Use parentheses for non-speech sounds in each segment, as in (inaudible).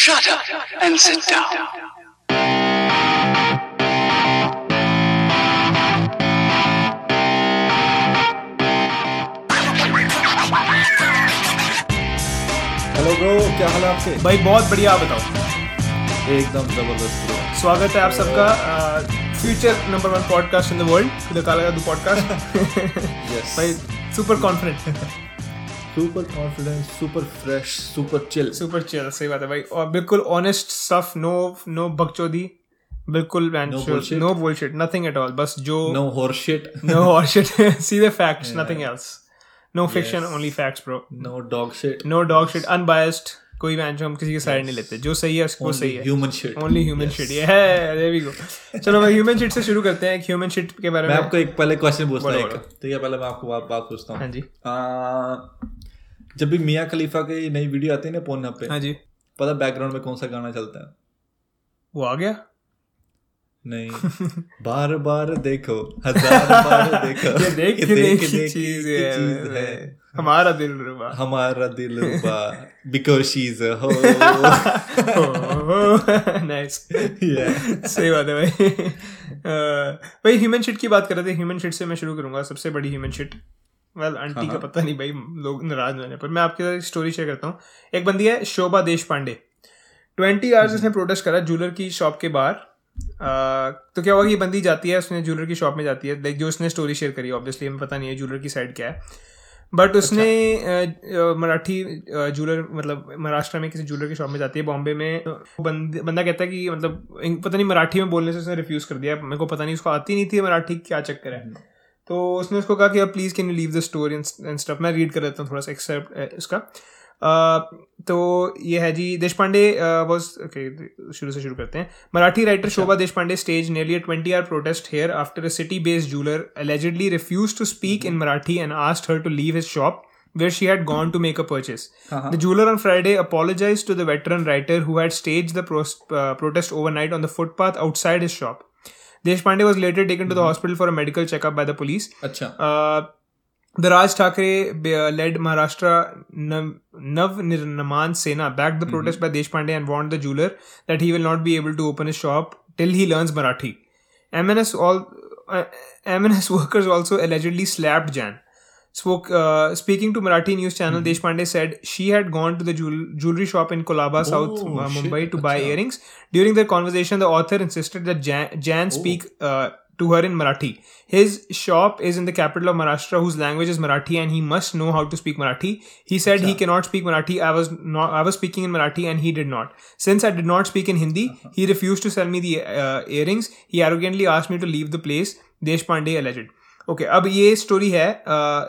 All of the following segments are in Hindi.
Shut up and sit down. Hello bro क्या हाल है आपके? भाई बहुत बढ़िया आप बताओ। एकदम ज़बरदस्त स्वागत है आप सबका future number one podcast in the world the Kala Jadu podcast yes भाई super confident super confidence super fresh super chill super chill सही बात है भाई। और बिल्कुल ऑनेस्ट स्टफ़ नो नो बकचोदी। बिल्कुल no bullshit nothing at all बस जो नो हॉर्सशिट नो और शिट सीधे facts nothing else no fiction only facts bro no dog shit no dog shit unbiased कोई वैन हम किसी की साइड नहीं लेते जो सही है वो सही है। Human shit only human shit ये है there we go चलो मैं ह्यूमन शिट से शुरू करते हैं ह्यूमन शिट के बारे में मैं। आपको एक पहले क्वेश्चन पूछता हूँ एक। ठीक है पहले मैं आपको बात बात पूछता हूँ। हाँ जी। जब भी मियाँ खलीफा की नई वीडियो आती है ना पोन पे हाँ जी। पता बैकग्राउंड में कौन सा गाना चलता है? वो आ गया? नहीं। (laughs) बार बार देखो हज़ार बार (laughs) देखो। ये देखने देख- की देख- चीज़ है, चीज़ है। हमारा दिल रुबा। हमारा दिल (laughs) रुबा बिकॉज़ शी इज़ हो नाइस सही बात है भाई। भाई ह्यूमन शिट की बात कर रहे थे। ह्यूमन शिट से मैं शुरू करूँगा। सबसे बड़ी ह्यूमन शिट वेल आंटी का पता नहीं भाई लोग नाराज़ हो जाने पर। मैं आपके साथ स्टोरी शेयर करता हूँ। एक बंदी है Shobha Deshpande twenty hours उसने प्रोटेस्ट करा ज्वेलर की शॉप के बाहर। तो क्या हुआ कि ये बंदी जाती है उसने ज्वेलर की शॉप में जाती है। लाइक जो उसने स्टोरी शेयर करी ऑब्वियसली हमें पता नहीं है ज्वेलर की साइड क्या है। बट उसने अ, अ, मराठी ज्वेलर मतलब महाराष्ट्र में किसी ज्वेलर की शॉप में जाती है बॉम्बे में। बंद, बंदा कहता है कि मतलब पता नहीं मराठी में बोलने से उसने रिफ्यूज कर दिया। मेरे को पता नहीं उसको आती नहीं थी मराठी क्या चक्कर है? तो उसने उसको कहा कि अब please can you leave the story and stuff मैं रीड कर देता हूँ थोड़ा सा एक्सेप्ट इसका तो ये है जी देश पांडे वॉज़ ओके शुरू से शुरू करते हैं। मराठी राइटर अच्छा। Shobha Deshpande staged nearly a twenty hour protest here after a city based jeweller allegedly refused to speak in Marathi and asked her to leave his shop where she had gone to make a purchase the jeweller on Friday apologised to the veteran writer who had staged the protest overnight on the footpath outside his shop Deshpande was later taken mm-hmm. to the mm-hmm. hospital for a medical checkup by the police. Achha. Uh, the Raj Thakre uh, led Maharashtra Nav, Nirnaman Sena backed the mm-hmm. protest by Deshpande and warned the jeweler that he will not be able to open his shop till he learns Marathi. MNS all uh, MNS (laughs) workers also allegedly slapped Jan. Spoke, uh, speaking to Marathi news channel, Deshpande said she had gone to the jewel- jewelry shop in Kolaba, South uh, Mumbai, to buy acha. earrings. During their conversation, the author insisted that Jan, Jan speak uh, to her in Marathi. His shop is in the capital of Maharashtra, whose language is Marathi, and he must know how to speak Marathi. He said he cannot speak Marathi. I was not. I was speaking in Marathi, and he did not. Since I did not speak in Hindi, he refused to sell me the uh, earrings. He arrogantly asked me to leave the place. Deshpande alleged. Okay अब ये स्टोरी है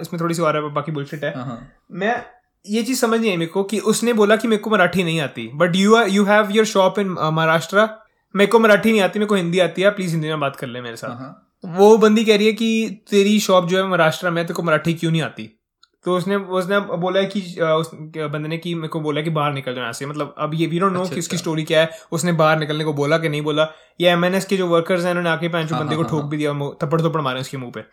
इसमें थोड़ी सी और है, बाकी बुलशिट है। हाँ मैं ये चीज़ समझ नहीं आई मेरे को कि उसने बोला कि मेरे को मराठी नहीं आती। But you are you have your shop in Maharashtra मेरे को मराठी नहीं आती मेरे को हिंदी आती है। प्लीज़ हिंदी में बात कर ले मेरे साथ। हाँ वो बंदी कह रही है कि तेरी शॉप जो है महाराष्ट्र में तेरे को मराठी क्यों नहीं आती? तो उसने उसने बोला है कि उस बंदे ने कि मेरे को बोला कि बाहर निकल जाओ यहाँ से मतलब अब ये वी डोंट नो अच्छा, कि इसकी अच्छा। स्टोरी क्या है। उसने बाहर निकलने को बोला कि नहीं बोला। ये एमएनएस के जो वर्कर्स हैं उन्होंने आके पैंचो हाँ, बंदे को हाँ, ठोक हाँ। भी दिया थप्पड़ थप्पड़ मारे उसके मुँह पे।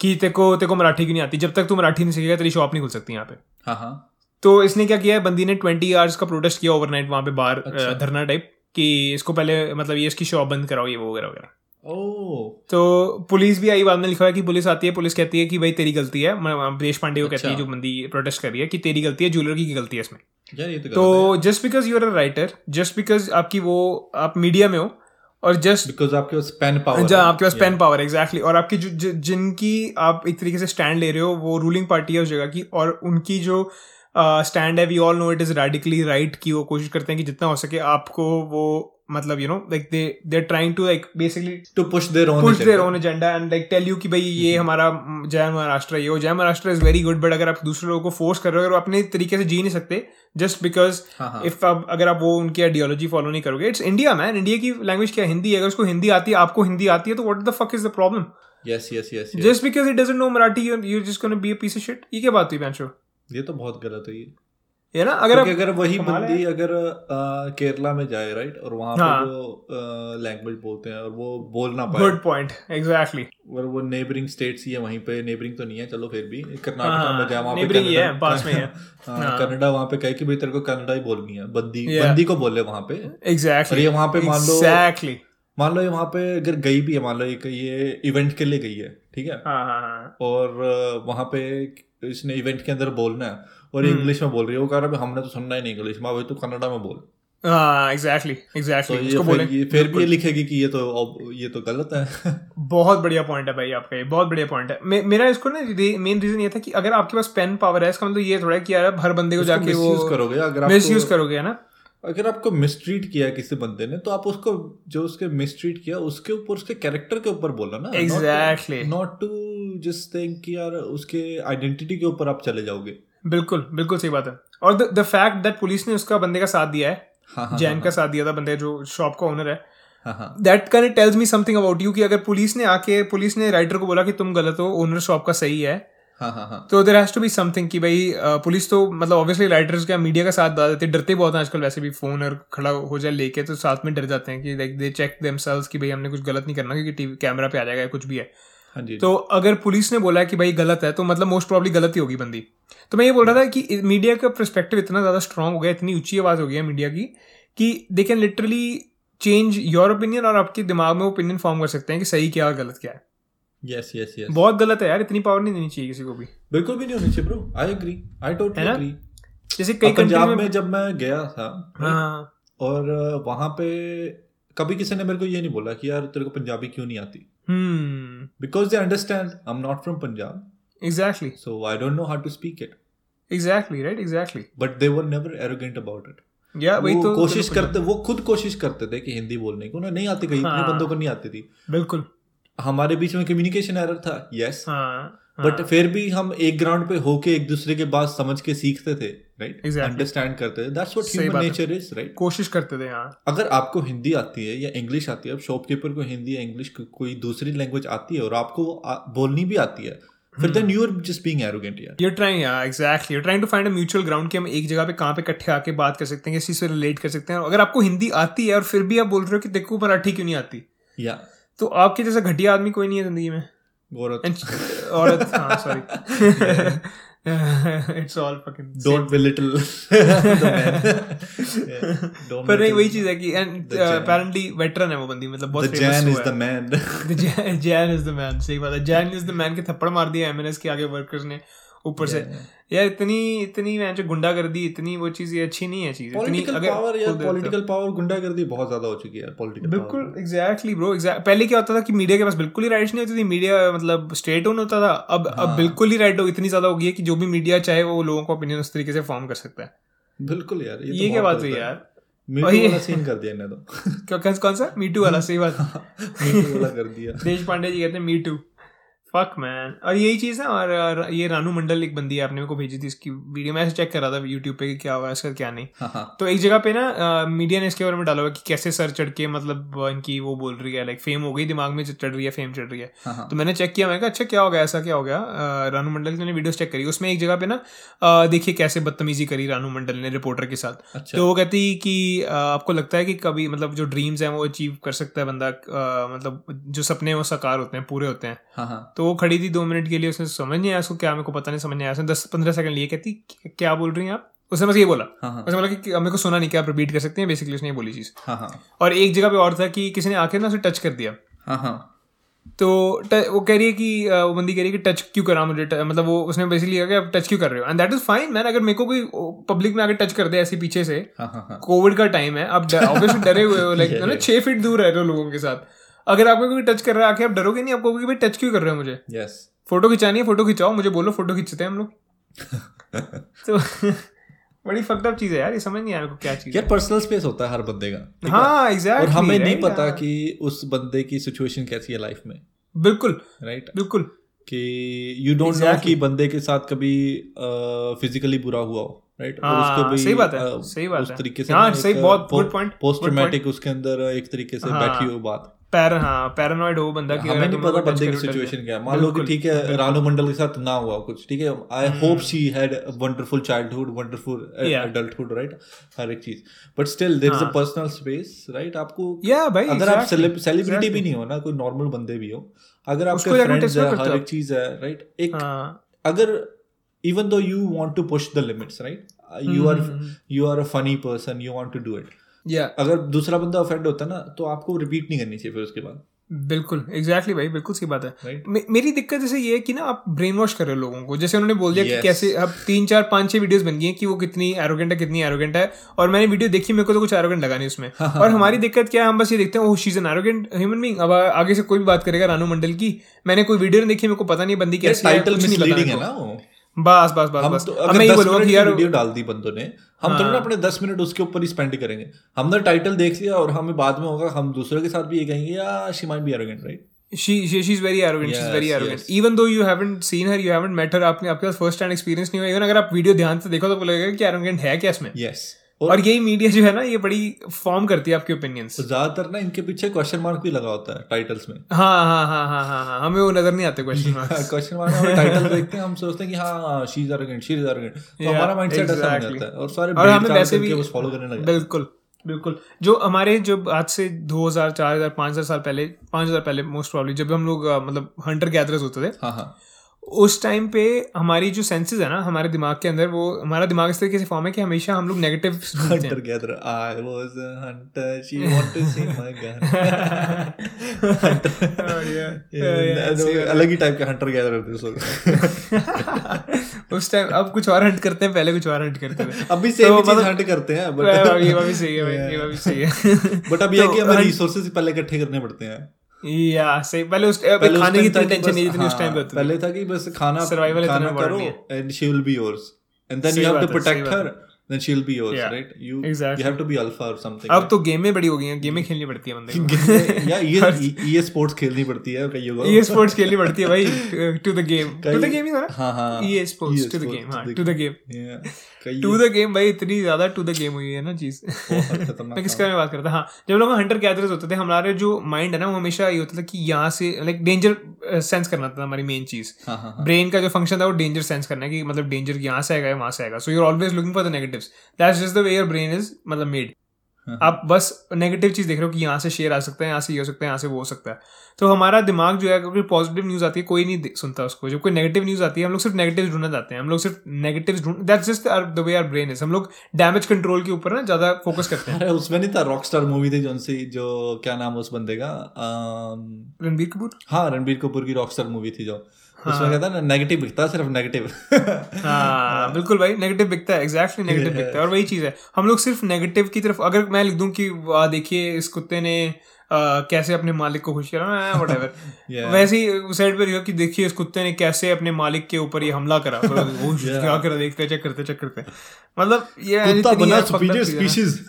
कि तेरे को तेरे को मराठी क्यों नहीं आती। जब तक तू मराठी नहीं सीखेगा तेरी शॉप नहीं खुल सकती यहाँ पे। हाँ हाँ। तो इसने क्या किया है? बंदी ने ट्वेंटी आवर्स का प्रोटेस्ट किया ओवरनाइट वहाँ पे बाहर अच्छा। धरना टाइप कि इसको पहले मतलब ये इसकी शॉप बंद कराओ ये वो वगैरह वगैरह। तो पुलिस भी आई बाद में लिखा है कि पुलिस आती है पुलिस कहती है कि भाई तेरी गलती है। देश पांडे को कहती है अच्छा। जो बंदी प्रोटेस्ट कर रही है कि तेरी गलती है ज्वेलर की गलती है इसमें। तो तो just because you are a writer just because आपकी वो आप मीडिया में हो और जस्ट बिकॉज़ आपके पास पेन पावर जहाँ आपके पास पेन पावर एग्जैक्टली और आपकी जो जि- जिनकी आप एक तरीके से स्टैंड ले रहे हो वो रूलिंग पार्टी है उस जगह की और उनकी जो स्टैंड है we all know it is radically right की वो कोशिश करते हैं कि जितना हो सके आपको वो मतलब you know like they they are trying to like basically to push their own push their own agenda and like tell you कि भाई ये हमारा जय महाराष्ट्र ये वो Jai Maharashtra is very good but अगर आप दूसरे लोगों को फोर्स कर रहे हो और अपने तरीके से जी नहीं सकते जस्ट बिकॉज़ हाँ, हाँ। इफ़ आप अगर आप वो उनकी आइडियोलॉजी फॉलो नहीं करोगे इट्स इंडिया मैन इंडिया की लैंग्वेज क्या हिंदी है. अगर उसको हिंदी आती है आपको हिंदी आती है तो what the fuck is the problem yes yes yes just because it doesn't know Marathi you just gonna be a piece of shit ये क्या बात हुई बैंचो ये तो बहुत गलत हुई। ये ना अगर आप अगर वही बंदी अगर अ, केरला में जाए राइट और वहाँ हाँ। पे वो लैंग्वेज बोलते हैं और वो बोल ना पाए। गुड पॉइंट एग्जैक्टली और वो नेबरिंग स्टेट्स ही है वहीं पे। नेबरिंग तो नहीं है चलो फिर भी। कर्नाटका हाँ, में जाए वहाँ पे ही है, पास में है। (laughs) हाँ, हाँ। वहाँ पे कहे कि भाई तेरे को कन्नड़ा ही बोलनी है। बंदी बंदी को बोले वहाँ पे। एग्जैक्टली ये वहाँ पे मान लो- एग्जैक्टली मान लो ये वहाँ पे अगर गई भी है मान लो एक ये इवेंट के लिए गई है ठीक है? हाँ हाँ हाँ। और वहाँ पे इसने इवेंट के अंदर बोलना है। और हम्म। इंग्लिश में बोल रही है। वो कह रहा है हमने तो सुनना ही नहीं इंग्लिश में भाई तू कन्नड़ा में बोल। हाँ एग्जैक्टली तो एग्जैक्टली फिर बोले। फिर भी ये लिखेगी कि ये तो ये तो गलत है। (laughs) बहुत बढ़िया पॉइंट है भाई आपका ये बहुत बढ़िया पॉइंट है। मे, मेरा इसको ना मेन रीजन ये था कि अगर आपके पास पेन पावर है इसका मतलब ये थोड़ा कि यार हर बंदे को जाके वो करोगे अगर मिस यूज़ करोगे है ना? अगर आपको मिसट्रीट किया किसी बंदे ने तो आप उसको जो उसके मिसट्रीट किया उसके ऊपर उसके कैरेक्टर के ऊपर बोला ना। Exactly not to just think कि यार उसके आइडेंटिटी के ऊपर आप चले जाओगे। बिल्कुल बिल्कुल सही बात है। और द फैक्ट दैट पुलिस ने उसका बंदे का साथ दिया है हाँ हाँ जैन का साथ दिया था बंदे जो शॉप का ओनर है हाँ हाँ। That can tells me something about you कि अगर पुलिस ने आके पुलिस ने राइटर को बोला कि तुम गलत हो ओनर शॉप का सही है हाँ हाँ हाँ। तो there has to be something कि भाई पुलिस तो मतलब ऑब्वियसली राइटर्स का मीडिया का साथ डाल देते हैं, डरते बहुत हैं आजकल वैसे भी फ़ोन और खड़ा हो जाए लेके तो साथ में डर जाते हैं कि लाइक दे चेक देमसेल्व्स कि भाई हमने कुछ गलत नहीं करना क्योंकि टीवी कैमरा पे आ जाएगा कुछ भी है। हाँ जी तो अगर पुलिस ने बोला है कि भाई गलत है तो मतलब मोस्ट प्रॉब्ली गलत ही होगी बंदी। तो मैं ये बोल रहा था कि मीडिया का परस्पेक्टिव इतना ज़्यादा स्ट्रांग हो गया इतनी ऊँची आवाज़ हो गई है मीडिया की कि they can literally change your opinion और आपके दिमाग में ओपिनियन फॉर्म कर सकते हैं कि सही क्या और गलत क्या है। यस यस यस बहुत गलत है यार इतनी पावर नहीं देनी चाहिए किसी को भी। बिल्कुल भी नहीं होनी चाहिए bro I agree I totally agree जैसे कई पंजाब में में जब मैं गया था हाँ। और वहाँ पे कभी किसी ने मेरे को ये नहीं बोला कि यार तेरे को पंजाबी क्यों नहीं आती? हम्म Because they understand I'm not from Punjab. Exactly. So I don't know how to speak it. Exactly, right? Exactly. But they were never arrogant about it. Yeah, या वही वो तो कोशिश करते वो खुद कोशिश करते थे कि हिंदी बोलने की उन्हें नहीं आती कहीं इतने हाँ। बंदों को नहीं आती थी बिल्कुल हमारे बीच में कम्युनिकेशन एरर था यस हाँ बट हाँ, फिर भी हम एक ग्राउंड पे होके एक दूसरे के बात समझ के सीखते थे राइट अंडरस्टैंड करते थे। That's what human nature is right कोशिश करते थे हाँ। अगर आपको हिंदी आती है या इंग्लिश आती है अब शॉपकीपर को हिंदी या इंग्लिश कोई दूसरी लैंग्वेज आती है और आपको वो बोलनी भी आती है फिर। Then you are just being arrogant यार you're trying yeah exactly. You're trying to find a mutual ground कि हम एक जगह पे कहाँ पे इकट्ठे आके बात कर सकते हैं किसी से रिलेट कर सकते हैं। अगर आपको हिंदी आती है और फिर भी आप बोल रहे हो कि देखो मराठी क्यों नहीं आती? या तो आपके जैसा घटिया आदमी कोई नहीं है ज़िंदगी में। औरत हाँ sorry it's all fucking don't be don't पर नहीं (laughs) वही चीज़ है कि एंड अपेरेंटली वेटरन है वो बंदी मतलब बहुत Jain is the man Jain is the man सही बात है। जैन इज़ द मैन के थप्पड़ मार दिया एमएनएस के आगे वर्कर्स ने। ऊपर से। यार इतनी इतनी मैं जो गुंडा कर दी इतनी वो चीज़ ये अच्छी नहीं है चीज़। इतनी पॉलिटिकल पावर यार पॉलिटिकल पावर गुंडागर्दी बहुत ज़्यादा हो चुकी है पॉलिटिकल बिल्कुल एग्जैक्टली ब्रो एग्जैक्ट पहले क्या होता था कि मीडिया के पास बिल्कुल ही राइट्स नहीं होती थी मीडिया मतलब स्टेट ओन होता था। अब अब हाँ। बिल्कुल ही राइट इतनी ज़्यादा हो गई है कि जो भी मीडिया चाहे वो लोगों को ओपिनियन उस तरीके से फॉर्म कर सकता है। बिल्कुल यार तो ये क्या बात हुई यार? मीटू वाला सीन कर दिया इन्हें तो। (laughs) क्या कौन सा? मीटू वाला सही बात। (laughs) मीटू वाला कर दिया। देश पांडे जी कहते हैं मी टू फक मैन और यही चीज़ है और ये रानू मंडल एक बंदी है आपने मेरे को भेजी थी इसकी वीडियो। मैं ऐसे चेक कर रहा था यूट्यूब पे कि क्या हुआ इसका क्या नहीं। हाँ हाँ। तो एक जगह पे ना मीडिया ने इसके बारे में डाला हुआ कि कैसे सर चढ़ के मतलब इनकी वो बोल रही है लाइक फेम हो गई दिमाग में चढ़ रही है फेम चढ़ रही है। हाँ तो मैंने चेक किया मैंने कहा अच्छा क्या हो गया ऐसा क्या हो गया? रानू मंडल की मैंने वीडियो चेक करी। उसमें एक जगह पे ना देखिए कैसे बदतमीजी करी रानू मंडल ने रिपोर्टर के साथ। अच्छा। तो वो कहती कि आपको लगता है कि कभी मतलब जो ड्रीम्स हैं वो अचीव कर सकता है बंदा मतलब जो सपने वो साकार होते हैं पूरे होते हाँ। तो वो खड़ी थी दो मिनट के लिए उसने समझ नहीं आया उसको क्या मेरे को पता नहीं समझ नहीं आया। उसने दस पंद्रह सेकंड लिए कहती "क्या- बोल रही हैं आप? उसने बस ये बोला। हाँ हाँ। उसने बोला कि मेरे को सुना नहीं क्या आप रिपीट कर सकते हैं? बेसिकली उसने ये बोली चीज़। हाँ हाँ। और एक जगह पे और था कि किसी ने आके ना उसे टच कर दिया। हाँ हाँ। तो वो कह रही है कि वो बंदी कह रही है कि टच क्यों करा मुझे? मतलब वो उसने बेसिकली कहा कि आप टच क्यों कर रहे हो? And that is fine man अगर मेरे को कोई पब्लिक में आके टच कर दे ऐसे पीछे से कोविड का टाइम है आप ऑब्वियसली डरे हुए हो (laughs) लाइक ना छह फीट दूर रह रहे हो लोगों के साथ। अगर आपको कोई टच कर रहा है आके आप डरोगे नहीं? आपको भाई टच क्यों कर रहे हो मुझे? यस फ़ोटो खिंचानी है फ़ोटो खिंचाओ मुझे बोलो फ़ोटो खींचते हैं हम लोग। (laughs) तो (laughs) बड़ी फक्ड अप चीज़ है यार ये समझ नहीं आया को क्या चीज़ यार पर्सनल स्पेस होता है हर बंदे का हाँ? एग्जैक्टली और हमें नहीं पता कि उस बंदे की सिचुएशन कैसी है लाइफ में। बिल्कुल राइट बिल्कुल। कि यू डोंट नो कि बंदे के साथ कभी फिजिकली बुरा हुआ हो राइट हाँ, सही बात है, सही बात उस है। तरीके से हाँ, सही, बहुत पो- good point, पोस्ट ट्रॉमेटिक उसके अंदर एक तरीके से हाँ। बैठी हुई बात। पैर हाँ पैरानॉइड हो बंदा कि हमें अगर नहीं पता बंदे की सिचुएशन क्या मान लो कि ठीक है रानू मंडल के साथ ना हुआ कुछ ठीक है? I hope she had wonderful childhood wonderful adulthood right हर एक चीज़। But still there is a. Personal space right आपको Yeah, भाई, अगर आप सेलिब्रिटी भी नहीं हो ना कोई नॉर्मल बंदे भी हो अगर आपके फ्रेंड्स है हर एक चीज़ है राइट एक अगर even though you want to push the limits right you are you are a funny person you want to do it या yeah. अगर दूसरा बंदा ऑफेंड होता ना तो आपको रिपीट नहीं करनी चाहिए फिर उसके बाद। बिल्कुल एग्जैक्टली exactly भाई बिल्कुल सही बात है। राइट मे- मेरी दिक्कत जैसे ये है कि ना आप ब्रेन वॉश कर रहे हो लोगों को। जैसे उन्होंने बोल दिया yes. कि कैसे अब तीन चार पाँच छह वीडियोस बन गई हैं कि वो कितनी एरोगेंट है कितनी एरोगेंट है। और मैंने वीडियो देखी मेरे को तो कुछ एरोगेंट लगा नहीं उसमें। हाँ, और हमारी दिक्कत क्या है हम बस ये देखते हैं ओह she is an arrogant human being अब आगे से कोई भी बात करेगा रानू मंडल की मैंने कोई वीडियो नहीं देखी मेरे को पता नहीं बंदी कैसी है है ना बस बस बस हम बस। तो अगर मैं ये बोलूँगा कि यार वीडियो डाल दी बंदों ने हम तो ना हाँ। अपने 10 मिनट उसके ऊपर ही स्पेंड करेंगे। हमने टाइटल देख लिया और हमें बाद में होगा हम दूसरे के साथ भी ये कहेंगे या she might be arrogant right she she she's very arrogant she's Yes, very arrogant. yes. even though you haven't seen her you haven't met her आपने आपके पास फ़र्स्ट हैंड एक्सपीरियंस नहीं हुआ even अगर आप वीडियो ध्यान से देखो तो आपको लगेगा कि arrogant है क्या इसमें? यस और और यही मीडिया जो है ना ये बड़ी फॉर्म करती है आपके ओपिनियंस ज़्यादातर ना इनके पीछे क्वेश्चन मार्क भी लगा होता है टाइटल्स में। हाँ हाँ हाँ हाँ हाँ हाँ हमें वो नज़र नहीं आते क्वेश्चन मार्क्स क्वेश्चन मार्क हम टाइटल देखते हैं हम सोचते हैं कि हाँ she is arrogant she is arrogant तो हमारा माइंडसेट ऐसा बन जाता है और सारे और हमें वैसे भी फॉलो करने लगे। बिल्कुल बिल्कुल। जो हमारे जब आज से 2000 4000 5000 साल पहले 5000 पहले मोस्ट प्रॉब्ली जब हम लोग मतलब हंटर गैदरर्स होते थे हाँ हाँ। उस टाइम पे हमारी जो सेंसेस है ना हमारे दिमाग के अंदर वो हमारा दिमाग इस तरीके से फॉर्म है कि हमेशा हम लोग नेगेटिव ढूंढते hunter हैं gatherer I was a hunter she wanted to see my gun. (laughs) Hunter. Oh, yeah. Yeah, Yeah, yeah, तो सही बात है। अलग ही टाइप के हंटर गैदर थे उस (laughs) उस टाइम अब कुछ और हंट करते हैं पहले कुछ और हंट करते थे अभी सेम तो चीज़ हंट करते हैं बट बात भी सही है भाई (laughs) ये भी सही है। बट अब ये है कि तो हमें रिसोर्सेज पहले इकट्ठे करने पड़ते हैं। या सही। पहले उस पहले खाने की इतनी टेंशन नहीं जितनी उस टाइम पे हाँ, होती पहले था कि बस खाना सर्वाइवल इतना खाना करो and she will be yours and then you have to protect her she will be yours Yeah, right you exactly. You have to be alpha और समथिंग अब तो गेमें बड़ी हो गई हैं गेमें खेलनी पड़ती है बंदे को। (laughs) (laughs) या ये ये स्पोर्ट्स खेलनी पड़ती है कईयों को ये स्पोर्ट्स खेलनी पड़ती है भाई to the game to the game ही था ना? हाँ हाँ। ये स्पोर्ट्स टू द गेम हाँ to the to the game Yeah, to the game भाई इतनी ज़्यादा टू द गेम हुई है ना चीज़ (laughs) मैं किसके बारे में बात करता हाँ जब लोग हंटर गैदरर्स होते थे हमारे जो माइंड है ना वो हमेशा ये होता था कि यहाँ से लाइक डेंजर सेंस करना था हमारी मेन चीज़। ब्रेन का जो फ़ंक्शन था वो डेंजर सेंस करना है कि मतलब डेंजर यहाँ से आएगा वहाँ से आएगा। So you're always looking for the negatives that's just the way your brain is मतलब मेड आप बस नेगेटिव चीज़ देख रहे हो कि यहाँ से शेयर आ सकता है यहाँ से ये हो सकता है यहाँ से वो हो सकता है। तो हमारा दिमाग जो है अगर पॉजिटिव न्यूज़ आती है कोई नहीं सुनता उसको। जब कोई नेगेटिव न्यूज़ आती है हम लोग सिर्फ़ नेगेटिव ढूँढने जाते हैं। हम लोग सिर्फ़ नेगेटिव ढूंढ that's just the way our brain is हम लोग डैमेज कंट्रोल के ऊपर ना ज़्यादा फोकस करते हैं। (laughs) उसमें नहीं था रॉकस्टार मूवी थी जोन सी जो क्या नाम उस बंदे का रणबीर कपूर? हाँ रणबीर कपूर की रॉकस्टार मूवी थी जो। हाँ। उसमें कहता है ना नेगेटिव दिखता है सिर्फ़ नेगेटिव हाँ बिल्कुल भाई नेगेटिव बिकता है एग्जैक्टली नेगेटिव बिकता है और वही चीज़ है हम लोग सिर्फ़ नेगेटिव की तरफ़ अगर मैं लिख दूँ कि वाह देखिए इस कुत्ते ने आ, कैसे अपने मालिक को खुश करा वट (laughs) Yeah. वैसे ही साइड पे लिखो कि देखिए इस कुत्ते ने कैसे अपने मालिक के ऊपर ये हमला करा (laughs) वो Yeah. क्या करा देखते चेक करते चेक करते मतलब ये कुत्ता बना सुपीरियर। स्पीशीज (laughs)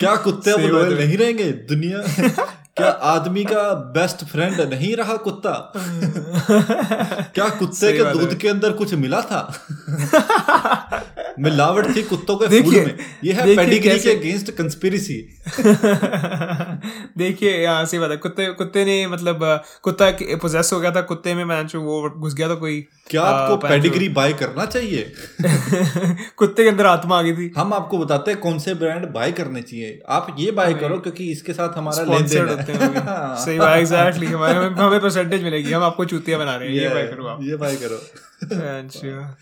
क्या कुत्ते अब है। नहीं रहेंगे दुनिया क्या आदमी का बेस्ट फ्रेंड नहीं रहा कुत्ता? क्या कुत्ते के दूध के अंदर कुछ मिला था? मिलावट थी कुत्तों के फ़ूड में। ये है पेडिग्री के अगेंस्ट कंस्पिरेसी देखिए यहाँ सही बात है। कुत्ते कुत्ते ने मतलब कुत्ता पोजेस हो गया था कुत्ते में मैं वो घुस गया था कोई। क्या आपको पेडिग्री बाय करना चाहिए? (laughs) कुत्ते के अंदर आत्मा आ गई थी। हम आपको बताते हैं कौन से ब्रांड बाय करने चाहिए। आप ये बाय करो क्योंकि इसके साथ हमारा लेन देन है। हैं। (laughs) सही बात एग्जैक्टली हमें हमें परसेंटेज मिलेगी। हम आपको चूतिया बना रहे हैं। ये बाय करो आप। ये बाय करो। अच्छा।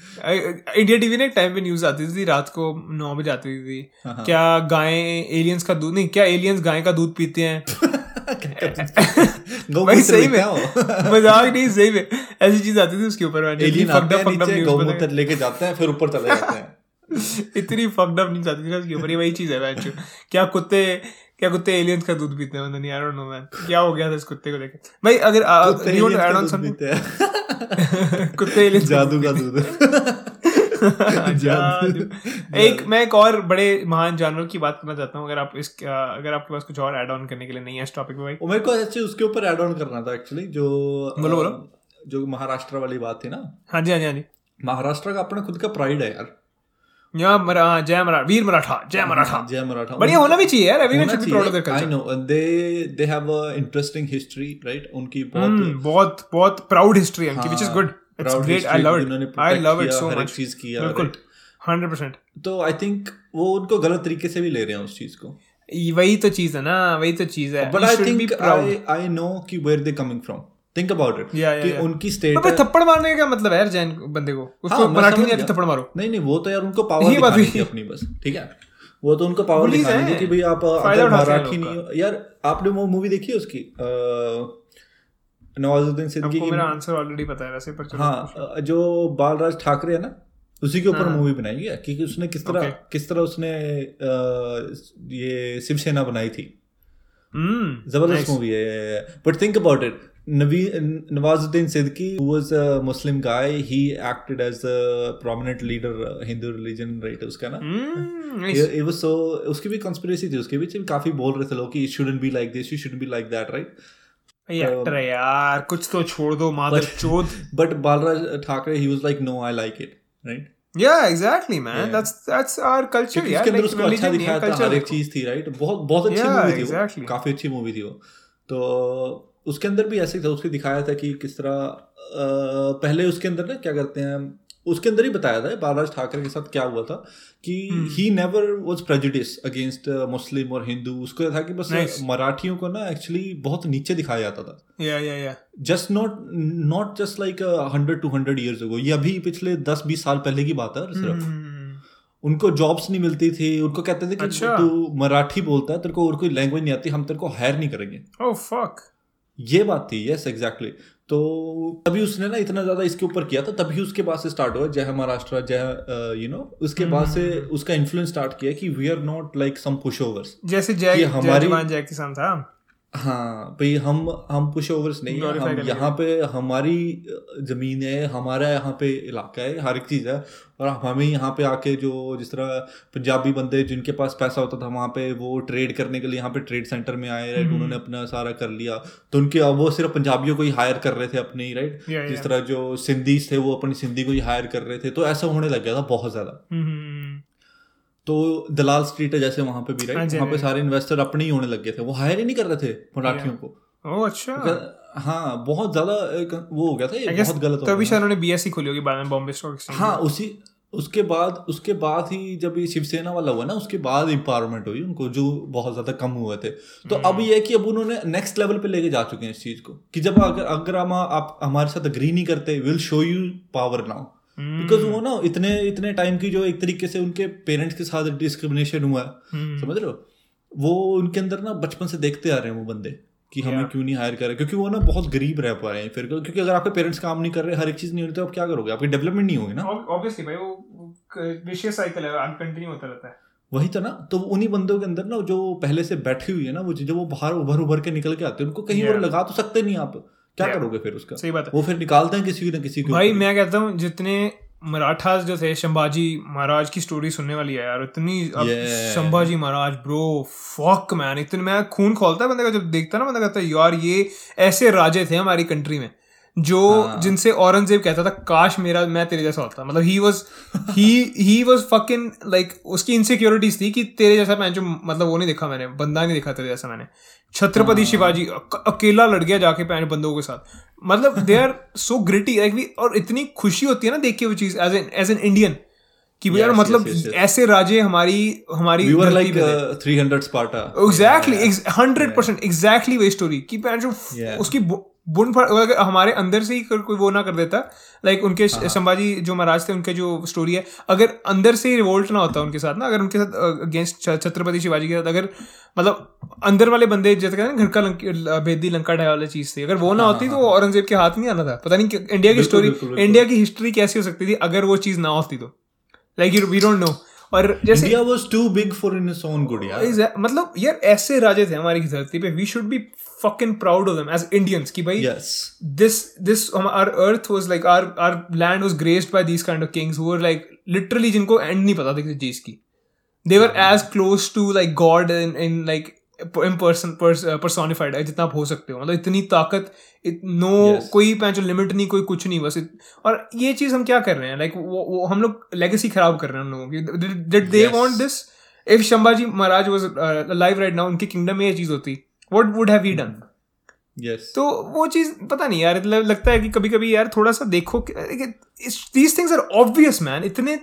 इंडिया टीवी ने एक टाइम पे न्यूज़ आती थी रात को नौ बजे आती थी। हाँ, क्या गाय एलियंस का दूध? नहीं क्या एलियंस गाय का दूध पीते हैं? (laughs) भाई सही में। मज़ाक नहीं सही में। ऐसी चीज़ आती थी उसके ऊपर एलियन लेके जाते हैं फिर ऊपर चले जाते हैं। (laughs) इतनी फक्ड अप नहीं जाती थी उसके ऊपर ये वही चीज़ है क्या कुत्ते क्या कुत्ते एलियंस का दूध पीते हैं मतलब नहीं आई डोंट नो मैन क्या हो गया था इस कुत्ते को लेकर भाई अगर you want add on something कुत्ते एलियंस (laughs) जादू का दूध। (laughs) एक मैं एक और बड़े महान जानवर की बात करना चाहता हूँ अगर आप इस अगर आपके पास कुछ और ऐड ऑन करने के लिए नहीं है इस टॉपिक पे भाई। मेरे को ऐसे उसके ऊपर ऐड ऑन करना था एक्चुअली जो बोलो, बोलो। जो महाराष्ट्र वाली बात थी ना? हाँ जी हाँ जी हाँ जी। महाराष्ट्र का अपना खुद का प्राइड है यार। यहाँ मरा जय मराठा वीर मराठा जय मराठा। जय मराठा। बढ़िया होना भी चाहिए यार एवरीवन होना should be proud of their चाहिए। I culture know, they they have a interesting history, right? उनकी बहुत बहुत बहुत प्राउड हिस्ट्री है उनकी व्हिच इज़ हाँ, good it's proud great I history love भी उन्होंने it I love it so her much चीज़ किया, बिल्कुल 100% तो आई थिंक वो उनको गलत तरीके से भी ले रहे हैं उस चीज़ को। वही तो चीज़ है ना वही तो चीज़ है। But You I should be think I I know कि where they coming from think about it कि yeah. उनकी स्टेट अबे थप्पड़ मारने का मतलब है यार जैन बंदे को? उसको हाँ, मराठी समझ नहीं आती थप्पड़ मारो। नहीं नहीं वो तो यार उनको पावर (laughs) दिखानी थी अपनी बस ठीक है? वो तो उनको पावर दिखानी थी कि भाई आप अगर मराठी नहीं यार आपने वो मूवी देखी है उसकी? नवाजुद्दीन सिद्दीकी की मेरा आंसर ऑलरेडी पता है वैसे पर हाँ जो बालराज ठाकरे है ना उसी के ऊपर हाँ। मूवी बनाई है कि उसने किस तरह किस तरह उसने ये शिवसेना बनाई थी। हम्म ज़बरदस्त मूवी है but think about it Navi Nawazuddin Siddiqui who was a Muslim guy he acted as a prominent leader Hindu religion right उसका ना? इट वाज सो उसकी भी कंस्पिरेसी थी उसके पीछे काफ़ी बोल रहे थे लोग कि it shouldn't be like this you should be like that right actor यार कुछ तो छोड़ दो माधव चोद। But Balraj Thackeray he was like no I like it right या exactly man that's that's our culture यार लेकिन उसको अच्छा दिखाया था हर एक चीज़ थी राइट बहुत बहुत अच्छी मूवी थी काफ़ी अच्छी मूवी थी वो। तो उसके अंदर भी ऐसे ही था उसके दिखाया था कि किस तरह पहले उसके अंदर ना क्या करते हैं उसके अंदर ही बताया था बालराज ठाकरे के साथ क्या हुआ था कि. He never was prejudice against Muslim और हिंदू उसको था कि बस Nice. मराठियों को ना एक्चुअली बहुत नीचे दिखाया जाता था Yeah, yeah, yeah. Just not not just like hundred two hundred years ago ये अभी पिछले दस बीस साल पहले की बात है सिर्फ़ Hmm. उनको जॉब्स नहीं मिलती थी उनको कहते थे कि अच्छा। तू मराठी बोलता है तेरे को और कोई लैंग्वेज नहीं आती हम तेरे को हायर नहीं करेंगे Oh fuck. ये बात थी यस एग्जैक्टली तो तभी उसने ना इतना ज़्यादा इसके ऊपर किया था तभी उसके बाद से स्टार्ट हुआ जय महाराष्ट्र जय यू नो उसके बाद से हम्म। उसका इन्फ्लुएंस स्टार्ट किया कि we are not like some pushovers जैसे जय हमारी- जय किसान था। हाँ भाई हम हम पुश ओवर्स नहीं है हम यहाँ पे हमारी ज़मीन है हमारा यहाँ पे इलाका है हर एक चीज़ है और हमें यहाँ पे आके जो जिस तरह पंजाबी बंदे जिनके पास पैसा होता था वहाँ पे वो ट्रेड करने के लिए यहाँ पे ट्रेड सेंटर में आए राइट हम्म। उन्होंने अपना सारा कर लिया। तो उनके अब वो सिर्फ़ पंजाबियों को ही हायर कर रहे थे अपने ही राइट जिस तरह जो सिंधीज थे वो अपनी सिंधी को ही हायर कर रहे थे तो ऐसा होने लग गया था बहुत ज़्यादा। हम्म। तो दलाल स्ट्रीट है जैसे वहाँ पे भी हाँ राइट जी, वहाँ पे हाँ सारे इन्वेस्टर अपने ही होने लग गए थे। वो हायर ही नहीं कर रहे थे मराठियों को। Oh अच्छा। हाँ बहुत ज़्यादा वो हो गया था ये बहुत गलत तभी शायद उन्होंने बीएससी खोली होगी बाद में बॉम्बे स्टॉक एक्सचेंज हाँ उसी उसके बाद उसके बाद ही जब ये शिवसेना वाला हुआ ना उसके बाद एम्पावरमेंट हुई उनको जो बहुत ज़्यादा कम हुए थे। तो अब हम्म। ये है कि अब उन्होंने नेक्स्ट लेवल पे लेके जा चुके हैं इस चीज़ को कि जब अगर अगर हम आप हमारे साथ अग्री नहीं करते will show you power now because वो ना इतने इतने टाइम की जो एक तरीके से उनके पेरेंट्स के साथ डिस्क्रिमिनेशन हुआ है हम्म। समझ रहे हो? वो उनके अंदर ना बचपन से देखते आ रहे हैं वो बंदे कि हमें Yeah. क्यों नहीं हायर कर रहे? क्योंकि वो ना बहुत गरीब रह पाए हैं फिर क्योंकि अगर आपके पेरेंट्स काम नहीं कर रहे हर एक चीज़ नहीं हो रही तो आप क्या करोगे? आपकी डेवलपमेंट नहीं होगी ना। ऑब्वियसली भाई वो विशियस साइकिल है कंटिन्यू होता रहता है। वही तो ना तो उन्हीं बंदों के अंदर ना जो पहले से बैठी हुई है ना वो जब वो बाहर उभर उभर के निकल के आते हैं उनको कहीं और लगा तो सकते नहीं आप। क्या करोगे फिर उसका? सही बात है। वो फिर निकालते हैं किसी ना किसी को भाई मैं कहता हूँ जितने मराठास जो थे शंभाजी महाराज की स्टोरी सुनने वाली है यार इतनी अब Yeah. Shambhaji Maharaj bro fuck man इतने मैं खून खोलता है बंदे का जब देखता ना बंदा कहता है यार ये ऐसे राजे थे हमारी कंट्री में. जो हाँ। जिनसे औरंगज़ेब कहता था काश मेरा मैं तेरे जैसा होता मतलब he was he he was fucking like उसकी इनसिक्योरिटीज थी कि तेरे जैसा मैं जो मतलब वो नहीं देखा मैंने बंदा नहीं देखा तेरे जैसा मैंने छत्रपति शिवाजी अकेला लड़ गया जाके पैन बंदों के साथ मतलब they are so gritty like और इतनी खुशी होती है ना देख के वो चीज़ as an as an Indian कि यार Yes, मतलब yes, yes. ऐसे राजे हमारी हमारी वी वर धरती लाइक पे थे। 300 Sparta exactly hundred percent exactly वही स्टोरी कि. उसकी बुन फड़ हमारे अंदर से ही कोई वो ना कर देता लाइक उनके हाँ। संभाजी जो महाराज थे उनके जो स्टोरी है अगर अंदर से ही रिवोल्ट ना होता उनके साथ ना अगर उनके साथ अगेंस्ट छत्रपति शिवाजी के साथ अगर मतलब अंदर वाले बंदे जैसे कहते हैं घर का लंक- भेदी लंका ढाया वाली चीज़ थी अगर वो ना होती तो औरंगज़ेब के हाथ नहीं आना था। पता नहीं इंडिया की हाँ, स्टोरी। इंडिया की हिस्ट्री कैसी हो सकती थी अगर वो चीज़ ना होती तो। लाइक वी डोंट नो और जैसे India was too big for in its own good यार मतलब यार ऐसे राजे थे हमारी धरती पे we should be fucking proud of them as Indians कि भाई yes this this um, our earth was like our our land was graced by these kind of kings who were like literally जिनको end नहीं पता था किसी चीज़ की they were yeah. as close to like God in in like personified है जितना आप हो सकते हो मतलब इतनी ताकत नो Yes. कोई पैंच लिमिट नहीं कोई कुछ नहीं बस इत, और ये चीज़ हम क्या कर रहे हैं लाइक वो, वो हम लोग लेगेसी खराब कर रहे हैं हम लोगों की did they Yes. Want this if Shambhaji Maharaj was live right now उनके किंगडम में ये चीज़ होती what would have he done yes तो वो चीज़ पता नहीं यार लगता है कि कभी कभी यार थोड़ा सा देखो these things are obvious man इतने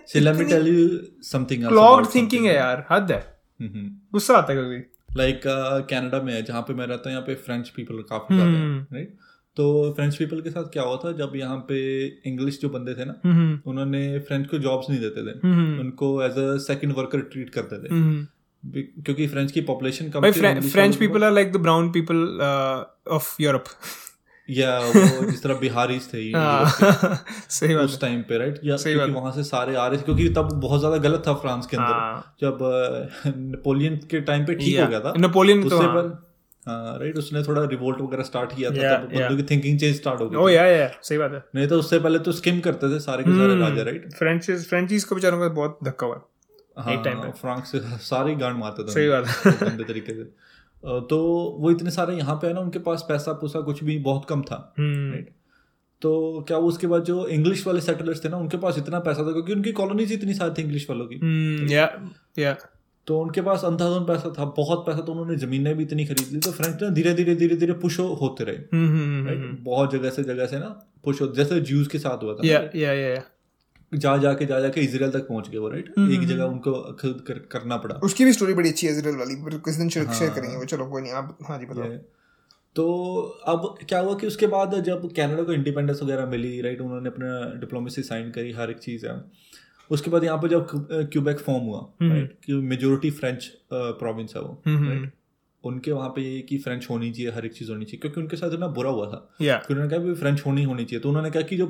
about थिंकिंग है यार हद है। हम्म गुस्सा आता है कभी। लाइक कनाडा में है जहाँ पे मैं रहता हूँ यहाँ पे फ्रेंच पीपल काफ़ी ज़्यादा। है राइट तो फ्रेंच पीपल के साथ क्या हुआ था जब यहाँ पे इंग्लिश जो बंदे थे ना हम्म उन्होंने फ्रेंच को जॉब्स नहीं देते थे। हम्म उनको as a second worker treat करते थे। क्योंकि फ्रेंच की population come French people are like the brown people of Europe या वो जिस तरह बिहारीज थे हाँ, (laughs) सही बात उस टाइम पे राइट या सही क्योंकि बात वहाँ से सारे आ रहे थे क्योंकि तब बहुत ज़्यादा गलत था फ्रांस के अंदर। हाँ। जब (laughs) नेपोलियन के टाइम पे ठीक हो गया था। नेपोलियन तो हाँ। पर हाँ राइट उसने थोड़ा रिवोल्ट वगैरह स्टार्ट किया था Yeah, तब बंदों की थिंकिंग चेंज स्टार्ट हो गई ओ या या सही बात है। नहीं तो उससे पहले तो स्किम करते थे सारे के सारे हम्म। राजा राइट फ्रेंचीज फ्रेंचीज को बेचारों का बहुत धक्का हुआ। एक time हाँ पे। फ्रांस से सारे गांड मारते थे सही बात है। गंदे तरीके से। तो वो इतने सारे यहाँ पे है ना उनके पास पैसा पूसा कुछ भी बहुत कम था हम्म। राइट तो क्या वो उसके बाद जो इंग्लिश वाले सेटलर्स थे ना उनके पास इतना पैसा था क्योंकि उनकी कॉलोनीज इतनी सारी थी इंग्लिश वालों की। हम्म या या तो उनके पास अंधाधुन पैसा था बहुत पैसा तो उन्होंने जमीनें भी इतनी खरीद ली तो फ्रेंच ना धीरे धीरे धीरे धीरे पुश होते रहे हम्म बहुत जगह से जगह से ना पुश हो जैसे ज्यूज के साथ हुआ था या या या जा जाके जा जाके इसराइल तक पहुँच गए वो राइट हम्म, एक जगह उनको खुद कर, करना पड़ा। उसकी भी स्टोरी बड़ी अच्छी है इजराइल वाली। पर किस दिन शेयर हाँ। शेयर करेंगे वो। चलो कोई नहीं आप हाँ जी बताओ। तो अब क्या हुआ कि उसके बाद जब कनाडा को इंडिपेंडेंस वगैरह मिली राइट उन्होंने अपना डिप्लोमेसी साइन करी हर एक चीज़ है। उसके बाद यहाँ पे जब क्यूबेक फॉर्म हुआ हम्म। राइट कि मेजोरिटी फ्रेंच प्रोविंस है वो हम्म, राइट उनके वहाँ पे कि फ्रेंच होनी चाहिए हर एक चीज़ होनी चाहिए क्योंकि उनके साथ ना बुरा हुआ था। या कि उन्होंने कहा भी फ्रेंच होनी होनी चाहिए। तो उन्होंने कहा कि जो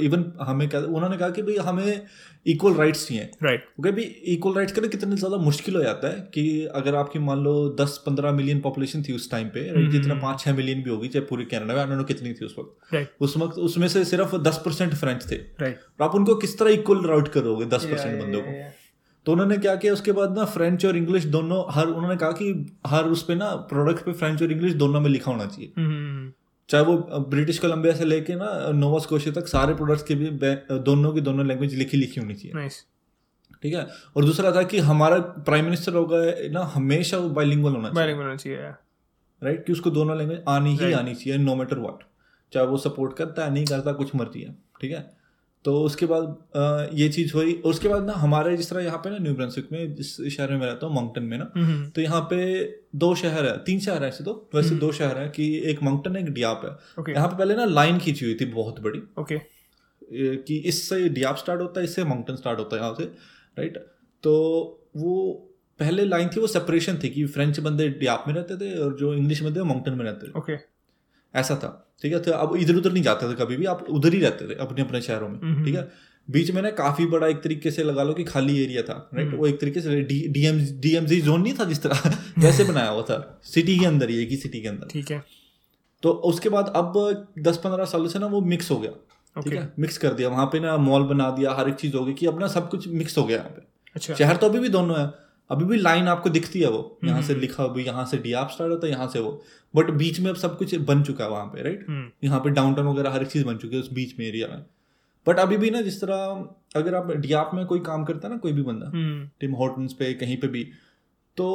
इवन हमें क्या उन्होंने कहा कि भाई हमें इक्वल राइट्स चाहिए। राइट क्योंकि भी इक्वल राइट्स करना कितना ज़्यादा मुश्किल हो जाता है कि अगर आपकी मान लो दस पंद्रह मिलियन पॉपुलेशन थी उस टाइम पे right, जितना पाँच छः मिलियन भी होगी चाहे पूरे कैनेडा में उन्होंने कितनी थी उस वक्त। उस वक्त उसमें से सिर्फ़ दस परसेंट फ्रेंच थे। राइट और आप उनको किस तरह इक्वल राउट करोगे दस परसेंट बंदों को? तो उन्होंने क्या किया उसके बाद ना फ्रेंच और इंग्लिश दोनों हर उन्होंने कहा कि हर उस पे ना प्रोडक्ट पे फ्रेंच और इंग्लिश दोनों में लिखा होना चाहिए। हम्म चाहे वो ब्रिटिश कोलंबिया से लेके ना नोवा स्कोशिया तक सारे प्रोडक्ट्स के भी दोनों की दोनों लैंग्वेज लिखी लिखी होनी चाहिए। ठीक है? और दूसरा था कि हमारा प्राइम मिनिस्टर होगा ना हमेशा वो बाइलिंगुअल होना चाहिए। बाइलिंगुअल होना चाहिए राइट कि उसको दोनों लैंग्वेज आनी ही आनी चाहिए नो मैटर व्हाट चाहे वो सपोर्ट करता है नहीं करता कुछ मर्ज़ी है। ठीक है? तो उसके बाद ये चीज़ हुई। और उसके बाद ना हमारे जिस तरह यहाँ पे ना न्यू ब्रंसविक में जिस शहर में मैं रहता हूँ मंगटन में ना हम्म। तो यहाँ पे दो शहर है तीन शहर है ऐसे तो वैसे दो शहर है कि एक मंगटन है एक डियाप है। ओके। यहाँ पे पहले ना लाइन खींची हुई थी बहुत बड़ी। ओके। ए, कि इससे डियाप स्टार्ट होता है इससे मंगटन स्टार्ट होता है यहाँ से राइट? तो वो पहले लाइन थी वो सेपरेशन थी कि फ्रेंच बंदे डियाप में रहते थे और जो इंग्लिश बंदे वो मंगटन में रहते थे। ओके। ऐसा था। ठीक है? तो अब इधर उधर नहीं जाते थे कभी भी आप उधर ही रहते थे अपने अपने शहरों में हम्म। ठीक है? बीच में ना काफ़ी बड़ा एक तरीके से लगा लो कि खाली एरिया था राइट वो एक तरीके से डीएम डीएमजी जोन नहीं था जिस तरह (laughs) वैसे बनाया हुआ था सिटी के अंदर ही एक ही सिटी के अंदर। ठीक है। तो उसके बाद अब दस पंद्रह सालों से ना वो मिक्स हो गया ठीक ओके है? मिक्स कर दिया वहाँ पे ना मॉल बना दिया हर एक चीज़ हो गई कि अब ना सब कुछ मिक्स हो गया यहाँ पे। अच्छा। शहर तो अभी भी दोनों है अभी भी लाइन आपको दिखती है वो यहाँ से हम्म। लिखा हुआ यहाँ से डी आप स्टार्ट होता है यहाँ से वो। बट बीच में अब सब कुछ बन चुका है वहाँ पे राइट हम्म। यहाँ पे डाउनटाउन वगैरह हर एक चीज़ बन चुकी है उस बीच में एरिया में। बट अभी भी ना जिस तरह अगर आप डियाप में कोई काम करता है ना कोई भी बंदा हम्म। टिम हॉर्टन्स पे कहीं पे भी तो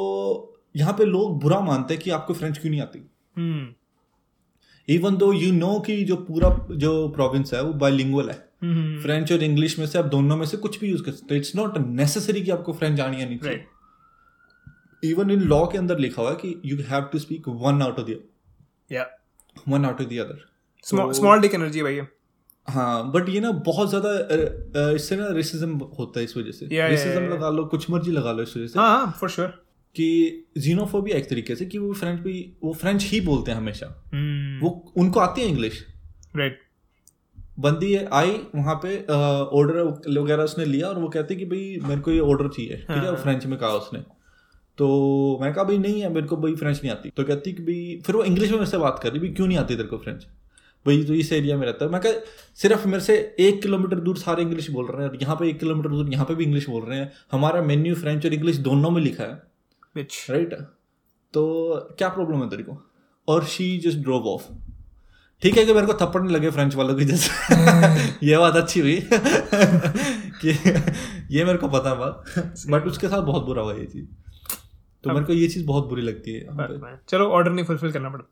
यहाँ पे लोग बुरा मानते हैं कि आपको फ्रेंच क्यों नहीं आती? हम्म। इवन दो यू नो कि जो पूरा जो प्रोविंस है वो बाइलिंगुअल है। हम्म फ्रेंच और इंग्लिश में से आप दोनों में से कुछ भी यूज़ कर सकते हो। इट्स नॉट नेसेसरी कि आपको फ्रेंच आनी चाहिए राइट इवन इन लॉ के अंदर लिखा हुआ है कि you have to speak one out of the या one out of the other small dick energy भाई हाँ बट ये ना बहुत ज़्यादा इससे ना रेसिज्म होता है इस वजह से। रेसिज्म लगा लो कुछ मर्ज़ी लगा लो इस वजह से। हाँ हाँ फॉर श्योर कि जीनोफोबिया एक तरीके से कि वो फ्रेंच भी वो फ्रेंच ही बोलते हैं हमेशा। हम्म वो उनको आती है इंग्लिश राइट बंदी है आई वहाँ पे ऑर्डर वगैरह उसने लिया और वो कहती कि भाई मेरे को ये ऑर्डर चाहिए। ठीक है हाँ। फ्रेंच में कहा उसने। तो मैं कहा भाई नहीं है मेरे को भाई फ्रेंच नहीं आती। तो कहती कि भाई फिर वो इंग्लिश में मेरे से बात कर रही भाई क्यों नहीं आती तेरे को फ्रेंच भाई तो इस एरिया में रहता है। मैं कहा सिर्फ़ मेरे से एक किलोमीटर दूर सारे इंग्लिश बोल रहे हैं और यहाँ पे एक किलोमीटर दूर यहाँ पे भी इंग्लिश बोल रहे हैं। हमारा मेन्यू फ्रेंच और इंग्लिश दोनों में लिखा है। राइट तो क्या प्रॉब्लम है तेरे को? और शी जस्ट ड्रोव ऑफ़ ठीक है कि मेरे को थप्पड़ नहीं लगे फ्रेंच वालों की जैसे। (laughs) ये बात अच्छी हुई। (laughs) कि ये मेरे को पता है बात बट उसके साथ बहुत बुरा हुआ ये चीज़। तो मेरे को ये चीज़ बहुत बुरी लगती है चलो ऑर्डर नहीं फुलफिल करना पड़ा।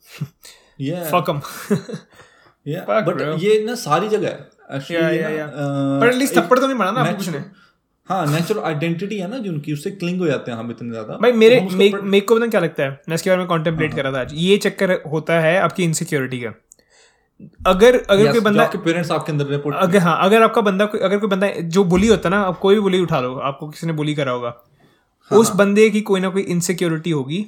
Yeah. फक हम Yeah, Fuck, but bro. ये ना सारी जगह है। ये. अ, पर एटलीस्ट थप्पड़ तो नहीं मारा ना कुछ ने हाँ नेचुरल आइडेंटिटी है ना जो उनकी उससे क्लिंग हो जाते हैं हम इतने ज़्यादा। भाई मेरे हम उसको मे- प्र- हाँ, को पता क्या लगता है? मैं इसके बारे में कॉन्टेम्पलेट कर रहा था आज। ये चक्कर होता है आपकी इनसिक्योरिटी का। अगर अगर Yes, कोई बंदा आपके पेरेंट्स आपके अंदर रिपोर्ट अगर हाँ अगर आपका बंदा कोई अगर कोई बंदा जो बुली होता है ना आप कोई भी बुली उठा लो। आपको किसी ने बुली करा होगा। हाँ, उस बंदे की कोई ना कोई इनसिक्योरिटी होगी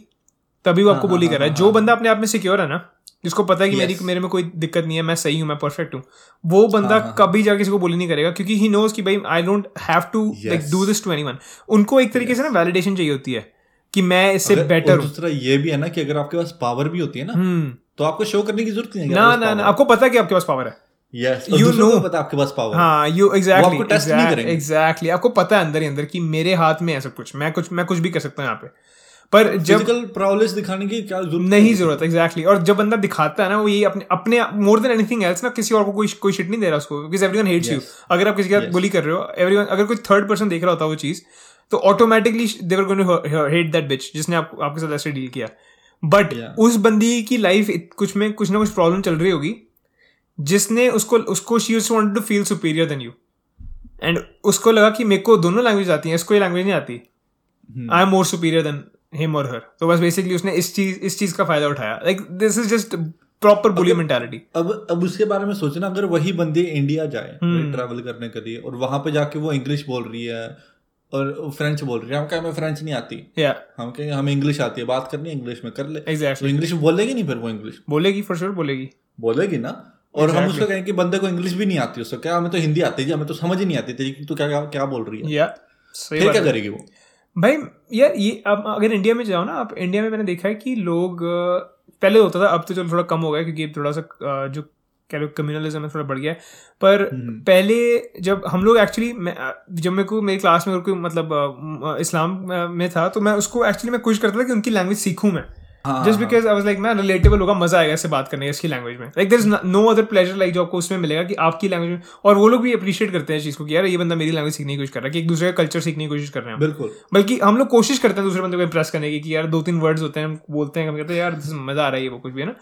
तभी वो हाँ, आपको बुली कर रहा है। जो बंदा अपने आप में सिक्योर है ना जिसको पता है कि मेरी मेरे में कोई दिक्कत नहीं है मैं सही हूँ मैं परफेक्ट हूँ वो बंदा हाँ, कभी जाके किसी को बोली नहीं करेगा क्योंकि ही नोज़ कि भाई I don't have to like do this to anyone उनको एक तरीके से ना वैलिडेशन चाहिए होती है कि मैं इससे बेटर हूँ। दूसरा ये भी है ना कि अगर आपके पास पावर भी होती है ना हम्म। तो आपको शो करने की ज़रूरत नहीं है ना ना ना आपको पता है कि आपके पास पावर है। है। पता आपके पास पावर हाँ। यू एग्जैक्टली आपको test नहीं करेंगे। एग्जैक्टली आपको पता है अंदर ही अंदर कि मेरे हाथ में है सब कुछ। मैं कुछ मैं कुछ भी कर सकता हूँ यहाँ पे। पर जब प्रोग्रेस दिखाने की क्या ज़रूरत नहीं ज़रूरत एग्जैक्टली और जब बंदा दिखाता है ना वो ये अपने अपने मोर देन एनीथिंग एल्स ना किसी और को कोई कोई शिट नहीं दे रहा उसको बिकॉज़ एवरीवन हेट्स यू अगर आप किसी का Yes. बुली कर रहे हो एवरीवन अगर कोई थर्ड पर्सन देख रहा होता है वो चीज़ तो automatically they're going hate that bitch जिसने आप, आपके साथ ऐसे डील किया। But Yeah. उस बंदी की लाइफ कुछ में कुछ ना कुछ प्रॉब्लम चल रही होगी। जिसने उसको उसको she wanted to feel superior than you and उसको लगा कि मेरे को दोनों लैंग्वेज आती हैं इसको ये लैंग्वेज नहीं आती। I am more superior than him और हर तो बस बेसिकली उसने इस चीज़ इस चीज़ का फ़ायदा उठाया। Like this is just proper bully mentality अब अब उसके बारे में सोचना अगर वही बंदी इंडिया जाए। ट्रैवल करने के लिए और वहाँ पे जाके वो इंग्लिश बोल रही है और फ्रेंच बोल रही है हम क्या हमें फ्रेंच नहीं आती। या हम कहेंगे हमें इंग्लिश आती है बात करनी है इंग्लिश में कर ले। तो इंग्लिश में बोलेगी नहीं फिर वो इंग्लिश बोलेगी फॉर श्योर बोलेगी। बोलेगी ना? और exactly. हम उसको कहेंगे कि बंदे को इंग्लिश भी नहीं आती उसको क्या हमें तो हिंदी आती है हमें तो समझ ही नहीं आती तेरी तू क्या क्या, क्या बोल रही है? या सही फिर क्या करेगी वो? भाई यार ये अब अगर इंडिया में जाओ ना आप इंडिया में मैंने देखा है कि लोग पहले होता था अब तो चलो थोड़ा कम हो गया क्योंकि थोड़ा सा जो कह लो कम्युनलिज्म है थोड़ा बढ़ गया है। पर हम्म। पहले जब हम लोग एक्चुअली जब मेरे को मेरी क्लास में कोई मतलब इस्लाम में था तो मैं उसको एक्चुअली मैं कोशिश करता था कि उनकी लैंग्वेज सीखूं मैं। Just because I was like मैं रिलेटेबल होगा मज़ा आएगा इससे बात करने इसकी लैंग्वेज में. Like there is no other pleasure like जो आपको उसमें मिलेगा कि आपकी लैंग्वेज में। और वो लोग भी अप्रिशिएट करते हैं चीज़ को कि यार ये बंदा मेरी लैंग्वेज सीखने की कोशिश कर रहा है कि एक दूसरे का कल्चर सीखने की कोशिश कर रहे हैं। बिल्कुल। बल्कि हम लोग कोशिश करते हैं दूसरे बंदे को इम्प्रेस करने की कि यार दो तीन वर्ड्स होते हैं हम बोलते हैं हम कहते हैं यार मज़ा आ रहा है वो कुछ भी है ना?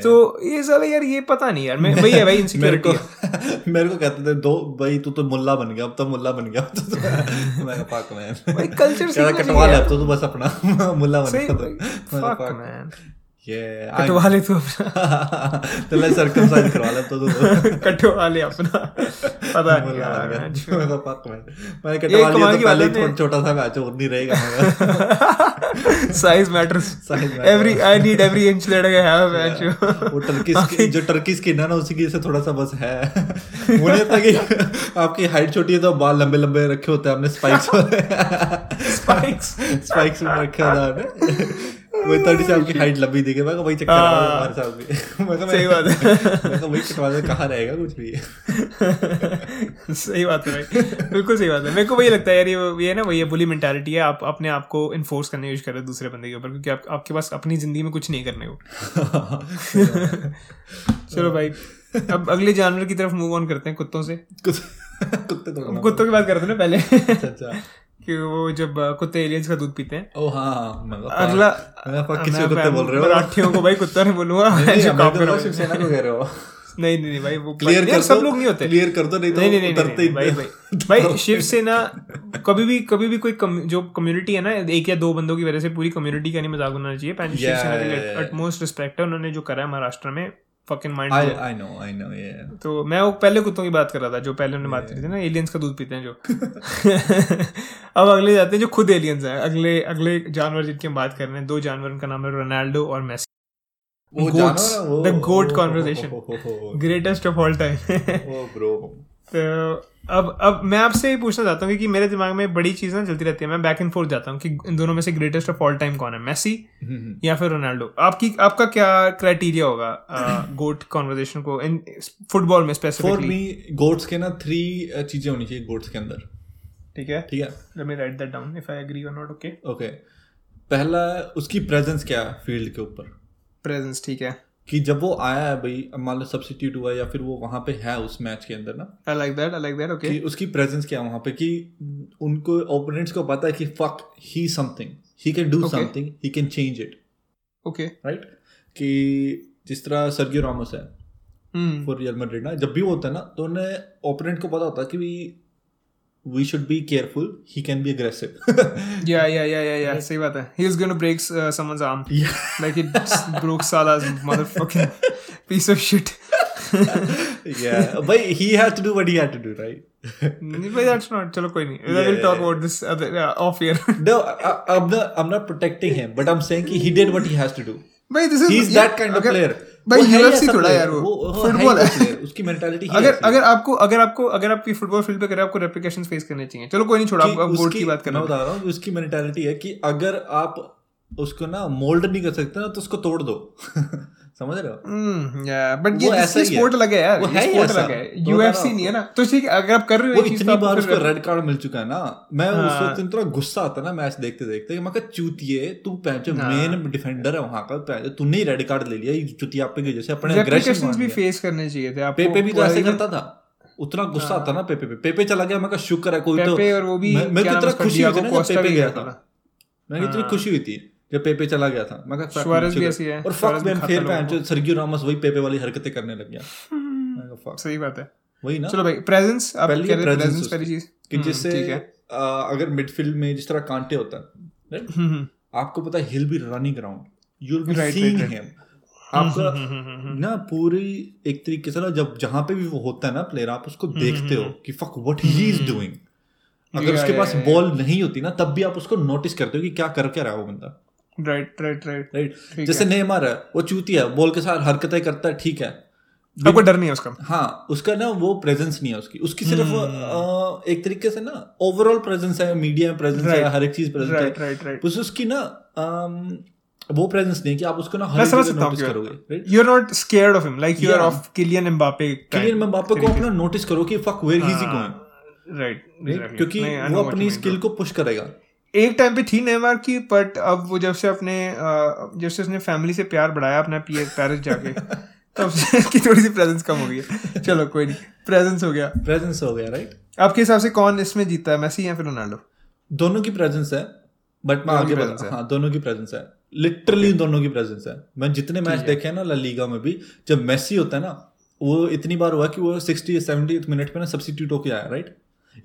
तो ये साला यार ये पता नहीं यार मैं वही है भाई इनसिक्योरिटी (laughs) (laughs) मेरे को कहते थे दो भाई तू तो मुल्ला बन गया अब तो मुल्ला बन गया तो (laughs) मैं भाई कल्चर सीखना कटवा ले अब तो तू बस अपना मुल्ला बन गया तो मैं कहा, फक "Fuck, मैन ये कटवा ले तू अपना। (laughs) तो मैं सर्कमसाइज करवा ले अब तो (laughs) कटवा ले अपना। पता नहीं यार मैं- (laughs) मैं "Fuck, man." मैंने कटवा लिया तो की पहले ही छोटा सा मैच और नहीं रहेगा size matters every I need every inch that I have match वो टर्की जो टर्की स्किन है ना उसी की से थोड़ा सा बस है। नहीं होता कि आपकी हाइट छोटी है तो बाल लंबे लंबे रखे होते हैं हमने स्पाइक्स स्पाइक्स स्पाइक्स में रखे होता है वो थोड़ी सी आपकी हाइट लंबी दिखे मैं वही चक्कर है हमारे साथ भी। (laughs) मैं कहा सही बात है। मैं कहा वही कटवा दे कहाँ रहेगा कुछ भी। (laughs) सही बात है भाई। बिल्कुल सही बात है। मेरे को वही लगता है यार ये ये ना वही बुली मेंटालिटी है। आप अपने आप को इन्फोर्स करने कोशिश कर रहे हो दूसरे बंदे के ऊपर क्योंकि आप, आपके पास अपनी ज़िंदगी में कुछ नहीं करने को। (laughs) चलो भाई अब अगले जानवर की तरफ़ मूव ऑन करते हैं कुत्तों से। कुत्ते तो कुत्तों की बात करते ना पहले। अच्छा अच्छा। कि वो जब कुत्ते एलियंस का दूध पीते हैं। ओ हाँ हाँ मैं अगला मैं कहा, किस कुत्ते बोल रहे हो। मराठियों को भाई कुत्ता नहीं बोलूँगा नहीं, नहीं, नहीं भाई वो क्लियर कर सब लोग नहीं होते। क्लियर कर दो नहीं तो नहीं नहीं उतरते ही भाई भाई (laughs) भाई शिवसेना कभी भी कभी भी कोई कम, जो कम्युनिटी है ना एक या दो बंदों की वजह से पूरी कम्युनिटी का नहीं मज़ाक होना चाहिए। शिवसेना रिस्पेक्ट है उन्होंने जो करा है महाराष्ट्र में। Fucking mind I I know I know ये तो मैं वो पहले कुत्तों की बात कर रहा था जो पहले हमने बात करी थी ना एलियंस का दूध पीते हैं जो। (laughs) अब अगले जाते हैं जो खुद एलियंस हैं। अगले अगले जानवर जिनकी हम बात कर रहे हैं दो जानवर उनका नाम है रोनाल्डो और Messi. GOAT conversation greatest of all time तो अब अब मैं आपसे ये पूछना चाहता हूँ कि मेरे दिमाग में बड़ी चीज़ ना चलती रहती है मैं बैक एंड फोर्थ जाता हूँ कि इन दोनों में से ग्रेटेस्ट ऑफ़ ऑल टाइम कौन है मेसी या फिर रोनाल्डो आपकी आपका क्या क्राइटेरिया होगा गोट कॉन्वर्जेशन को इन फुटबॉल में स्पेसिफिकली गोट्स के ना थ्री चीज़ें होनी चाहिए गोट्स के अंदर। ठीक है? ठीक है? Let me write that down if I agree और नॉट ओके ओके पहला उसकी प्रेजेंस क्या है फ़ील्ड के ऊपर? प्रेजेंस ठीक है। कि जब वो आया है भाई मान लो सब्सिट्यूट हुआ है या फिर वो वहाँ पे है उस मैच के अंदर ना I like that I like that okay उसकी प्रेजेंस क्या है वहाँ पे कि उनको ओपोनेंट्स को पता है कि fuck he something he can do something he can change it okay right कि जिस तरह सर्गियो रामोस है फॉर रियल मैड्रिड ना जब भी वो होता है ना तो उन्हें ओपोनेंट को पता होता है कि We we should be careful he can be aggressive (laughs) yeah yeah yeah yeah yeah सही बात है he is going to break someone's arm like it just (laughs) broke Salah's motherfucking (laughs) piece of shit. yeah but he had to do what he had to do right but that's not चलो कोई नहीं Yeah, we'll talk yeah. about this other, uh, off here no I, I'm not I'm not protecting him but I'm saying कि he did what he has to do भाई this is he's yeah, that kind of अगर- player भाई ही थोड़ा यार वो वो फुटबॉल है है ही। उसकी मेंटालिटी अगर अगर आपको अगर आपको अगर आपकी फुटबॉल फ़ील्ड पे करें आपको रेप्लिकेशन फेस करने चाहिए। चलो कोई नहीं छोड़ा आप बोर्ड की बात करना बता रहा हूँ उसकी मेंटालिटी है कि अगर आप उसको ना मोल्ड नहीं कर सकते ना तो उसको तोड़ दो। (laughs) समझ रहे हो? हम्म या बट ये ही है। स्पोर्ट अलग है यार वो है स्पोर्ट है। तो यूएफसी नहीं है ना। तो ठीक अगर आप कर रहे हो इतनी तो बार उसको रेड कार्ड मिल चुका है ना। मैं उस हाँ। वक्त इतना गुस्सा आता ना मैच देखते देखते कि मैं कहा चूतिए तू हाँ। मेन डिफेंडर है वहाँ का तूने ही रेड कार्ड ले लिया ये चुतिया पे की जैसे अपने रेप्लिकेशंस अग्रेशन भी फेस करने चाहिए थे पेपे भी तो ऐसे करता था। उतना गुस्सा आता ना पेपे पे। पेपे चला गया मैं कहा शुक्र है कोई तो पेपे और वो भी मैं तो इतना खुशी हुई थी ना पेपे गया था। मैं इतनी हाँ। खुशी हुई थी। जब पेपे चला गया था। मैं सुआरेज भी। ऐसी है, और फक मैन फिर लोगों पैंचो सर्गियो रामोस वही पेपे वाली हरकतें करने लग गया। मैं कहा, fuck। सही बात है। वही ना? चलो भाई प्रेजेंस आप कह रहे प्रेजेंस पहली चीज़। कि हम्म, जिससे अगर मिडफील्ड में जिस तरह कांटे होता है? हम्म, हम्म, आपको पता है he'll be running around you will be seeing. Him आपका हम्म, हम्म, हम्म, हम्म। ना पूरी एक तरीके से ना जब जहाँ पे भी वो होता है ना प्लेयर आप उसको हम्म, देखते हो कि fuck what he is doing अगर उसके पास बॉल नहीं होती ना तब भी आप उसको नोटिस करते हो कि क्या कर क्या रहा है वो बंदा। राइट राइट राइट राइट जैसे नेमार है वो चूती है बॉल के साथ हरकतें करता है ठीक है. आपको डर नहीं है उसका? हाँ उसका ना वो प्रेजेंस नहीं है उसकी. उसकी सिर्फ़ हम्म। एक तरीके से ना ओवरऑल प्रेजेंस है मीडिया में प्रेजेंस है हर एक चीज़ प्रेजेंस राइट है राइट राइट बस उसकी ना वो प्रेजेंस नहीं कि आप उसको ना हर समझ सकता हूँ नोटिस करोगे you are not scared of him like you are of Kylian Mbappe clear में बापा को अपना नोटिस करो कि fuck where he. Is going right क्योंकि वो अपनी स्किल को पुश करेगा. एक टाइम पे थी नेमार की बट अब वो जब से अपने जब से उसने फैमिली से प्यार बढ़ाया अपना पी पेरिस जाके (laughs) तब से उसकी थोड़ी सी प्रेजेंस कम हो गई है। चलो कोई नहीं। प्रेजेंस हो गया। प्रेजेंस हो गया राइट आपके हिसाब से कौन इसमें जीता है मेसी या फिर रोनाल्डो दोनों की प्रेजेंस है बट मैं आगे बता हाँ। दोनों की प्रेजेंस है। लिटरली दोनों की प्रेजेंस है। मैं जितने मैच देखे हैं ना ला लीगा में भी जब मेसी होता है ना वो इतनी बार हुआ कि वो सिक्सटी सेवेंटी मिनट पे ना सब्सिट्यूट होके आया राइट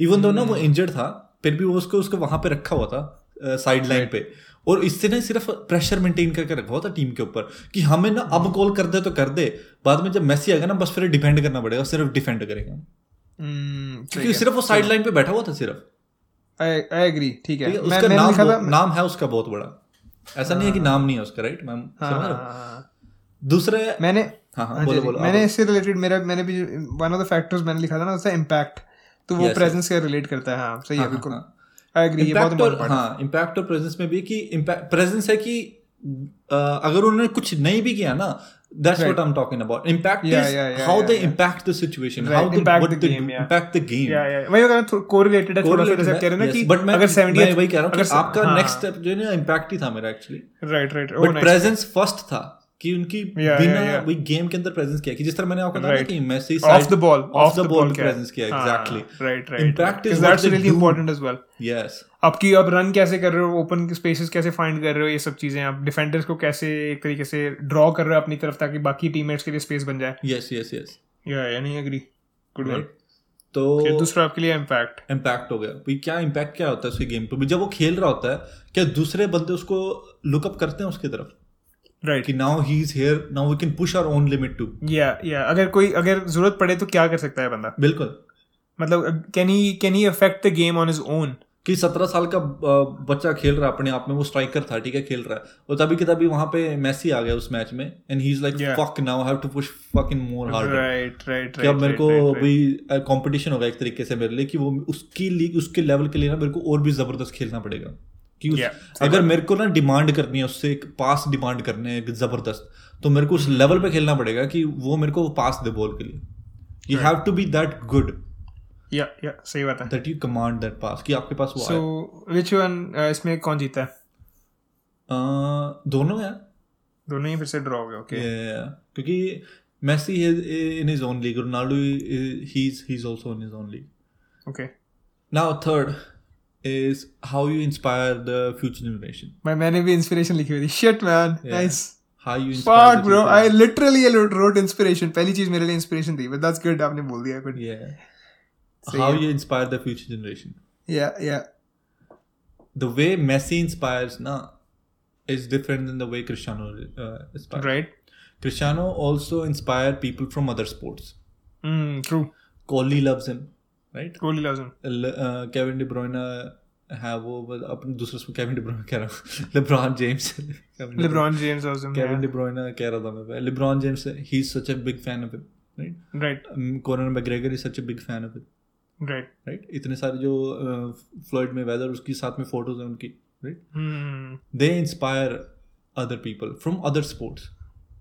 इवन दो ना वो इंजर्ड था फिर भी वो उसको उसको वहाँ पे रखा हुआ था साइड लाइन पे। और इससे ना सिर्फ़ प्रेशर मेंटेन करके रखा हुआ था टीम के ऊपर कि हमें ना अब कॉल कर दे तो कर दे। बाद में जब मेसी आएगा ना बस फिर डिफेंड करना पड़ेगा सिर्फ़ डिफेंड करेगा। हम्म, क्योंकि सिर्फ़ वो साइड लाइन पे बैठा हुआ था सिर्फ़। आई एग्री ठीक है। मैं उसका मैंने नाम था नाम है उसका बहुत बड़ा। ऐसा नहीं है कि नाम नहीं है उसका राइट मैम हाँ, हाँ, हो? दूसरे मैंने हाँ हाँ हाँ बोलो बोलो मैंने इससे रिलेटेड मेरा मैंने भी वन ऑफ़ द फैक्टर्स मैंने लिखा था ना उसका इम्पैक्ट तो वो प्रेजेंस से रिलेट करता है हाँ सही है हाँ, बिल्कुल। हाँ, आई एग्री ये बहुत और important part हाँ इम्पैक्ट और प्रेजेंस में भी कि प्रेजेंस है कि अगर उन्होंने कुछ नहीं भी किया ना that's what I am talking about Yeah, is yeah, yeah, how yeah, they yeah. Impact the situation Right, how they impact the they game, yeah. Impact the game या या वही अगर कोरिलेटेड है थोड़ा सा कह रहे ना कि बट मैं अगर 70 मैं वही कह रहा हूँ कि आपका नेक्स्ट स्टेप जो है ना इम्पैक्ट ही था मेरा actually right right but presence first था। कि उनकी yeah, बिना yeah. वही गेम के अंदर प्रेजेंस किया कि जिस तरह मैंने आपको बताया Right. कि Messi off the ball off the ball presence किया? Exactly right right is what that's really important as well yes आपकी आप रन कैसे कर रहे हो ओपन स्पेसेस कैसे फाइंड कर रहे हो ये सब चीज़ें आप डिफेंडर्स को कैसे एक तरीके से ड्रॉ कर रहे हो अपनी तरफ़ ताकि बाकी टीममेट्स के लिए स्पेस बन जाए। यस यस यस या या नहीं एग्री गुड वन तो दूसरा आपके लिए इम्पैक्ट इम्पैक्ट हो गया। भाई क्या इम्पैक्ट क्या होता है उसके गेम पे? जब वो खेल रहा होता है क्या दूसरे बंदे उसको लुकअप करते हैं उसकी तरफ़? राइट कि now he is here now we can push our own limit to या या अगर कोई अगर ज़रूरत पड़े तो क्या कर सकता है बंदा? बिल्कुल। मतलब can he can he affect the game on his own कि सत्रह साल का बच्चा खेल रहा है अपने आप में वो स्ट्राइकर था ठीक है खेल रहा है। और तभी के तभी वहाँ पे मैसी आ गया उस मैच में and he is like fuck now have to push fucking more hard right right कि अब मेरे को भाई कंपटीशन होगा एक तरीके से मेरे लिए कि वो उसकी लीग उसके लेवल के लिए ना मेरे को और भी ज़बरदस्त खेलना पड़ेगा। कि उस, Yeah, अगर मेरे को ना डिमांड करनी है उससे एक पास डिमांड करने हैं ज़बरदस्त तो मेरे को उस लेवल पे खेलना पड़ेगा कि वो मेरे को पास दे बॉल के लिए। You have to be that good या या सही बात है। That you command that pass कि आपके पास वो सो विच वन uh, इसमें कौन जीता है? दोनों है। दोनों ही फिर से ड्रॉ हो गए ओके क्योंकि Messi is in his own league. Ronaldo is he's he's also in his own league. Okay Now third is how you inspire the future generation. मैं मैंने भी इंस्पिरेशन लिखी हुई थी shit man Yeah. Nice How you inspire Fuck the bro, future- I literally wrote inspiration. पहली चीज मेरे लिए इंस्पिरेशन थी, but that's good आपने बोल दिया good. Yeah. सही how है. you inspire the future generation. Yeah, yeah. The way Messi inspires na is different than the way Cristiano uh, inspires. Right. Cristiano also inspire people from other sports. Mm, true. Kohli loves him, Kohli loves him. Kevin De Bruyne है वो अपने दूसरे उसमें केविन डी ब्रुयना कह रहा हूँ। LeBron James LeBron James loves Kevin De Yeah. कह रहा था मैं LeBron James he is such a big fan of him right Right, Conor McGregor is such a big fan of him right. Right इतने सारे जो फ्लोइड में वेदर उसके साथ में फ़ोटोज़ हैं उनकी right Hmm. They inspire other people from other sports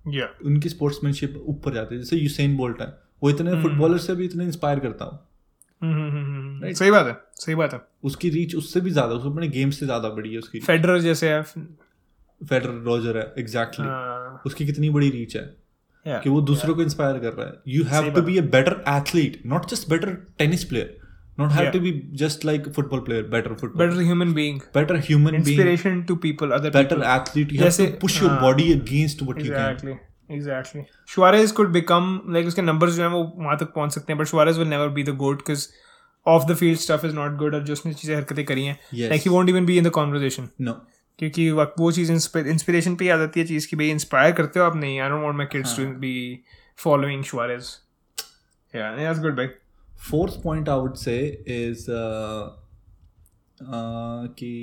Yeah. उनकी स्पोर्ट्समैनशिप ऊपर जाती है। जैसे यूसेन बोल्ट है। वो इतने फुटबॉलर से भी इतने इंस्पायर करता हूँ। Hmm. सही बात है सही बात है। उसकी रीच उससे भी ज़्यादा उसको अपने गेम से ज़्यादा बड़ी है उसकी। फेडरर जैसे है। फेडरर रॉजर है एग्जैक्टली हाँ, उसकी कितनी बड़ी रीच है yeah. कि वो दूसरों को इंस्पायर कर रहा है। You have to be a better athlete not just better tennis player not have Yeah. To be just like football player better football better human being better human being inspiration to people other better people athlete you have to push your. Body against what you can exactly Suarez could become like उसके numbers जो हैं वो वहाँ तक पहुँच सकते हैं but Suarez will never be the goat because off the field stuff is not good और जो उसने चीज़ें हरकतें करी हैं Yes. like he won't even be in the conversation no क्योंकि वो वो चीज़ इंस्पिरेशन पे ही आ जाती है चीज़ की भाई इंस्पायर करते हो आप नहीं I don't want my kids to be following Suarez yeah that's good भाई fourth point I would say is uh, uh, कि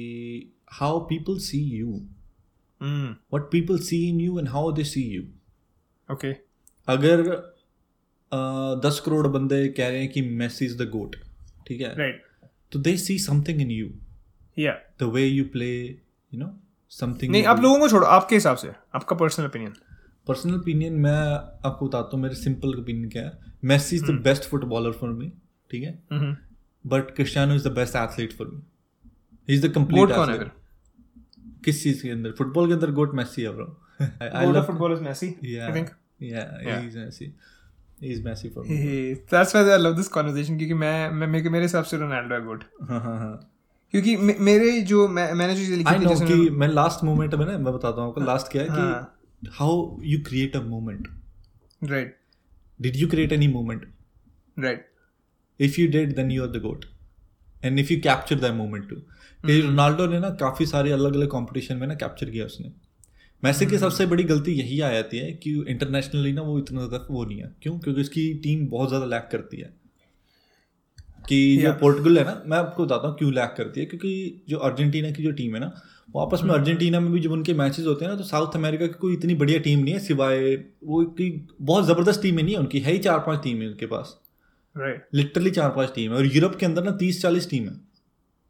how people see you, mm, what people see in you, and how they see okay. अगर दस करोड़ बंदे कह रहे हैं कि मेसी इज़ द गोट ठीक है? Right. तो they see something in you yeah. The way you play you know something नहीं आप लोगों को छोड़ो आपके हिसाब से आपका पर्सनल ओपिनियन पर्सनल ओपिनियन मैं आपको बताता हूँ मेरे सिंपल ओपिनियन क्या है। Messi is the best footballer for me ठीक है? But Cristiano is the best athlete for me he is the complete है किस चीज़ के अंदर? फुटबॉल के अंदर गोट मेसी है bro I love football is Messi I think yeah Yeah. he's Messi he's Messi for me. That's why I love this conversation क्योंकि मैं मैं मेरे मेरे हिसाब से रोनाल्डो है गोट (laughs) क्योंकि मे- मेरे जो मैं मैंने जो लिखी थी जैसे कि मैं लास्ट मोमेंट में ना मैं बताता हूँ आपको लास्ट क्या है हाँ। कि how you create a moment right did you create any moment right if you did then you are the GOAT and if you capture that moment to Ronaldo ने ना काफ़ी सारे अलग अलग कंपटीशन में ना कैप्चर किया उसने। मैसी की सबसे बड़ी गलती यही आ जाती है कि इंटरनेशनली ना वो इतना ज़्यादा वो नहीं है। क्यों? क्योंकि उसकी टीम बहुत ज़्यादा लैक करती है। कि जो पोर्टुगल है ना मैं आपको बताता हूँ क्यों लैक करती है। क्योंकि जो अर्जेंटीना की जो टीम है ना वो आपस में अर्जेंटीना में भी जब उनके मैचेस होते हैं ना तो साउथ अमेरिका की कोई इतनी बढ़िया टीम नहीं है सिवाय वो की बहुत ज़बरदस्त टीम है नहीं है उनकी है ही चार पाँच टीम है उनके पास। राइट लिटरली चार पाँच टीम है। और यूरोप के अंदर ना तीस चालीस टीम है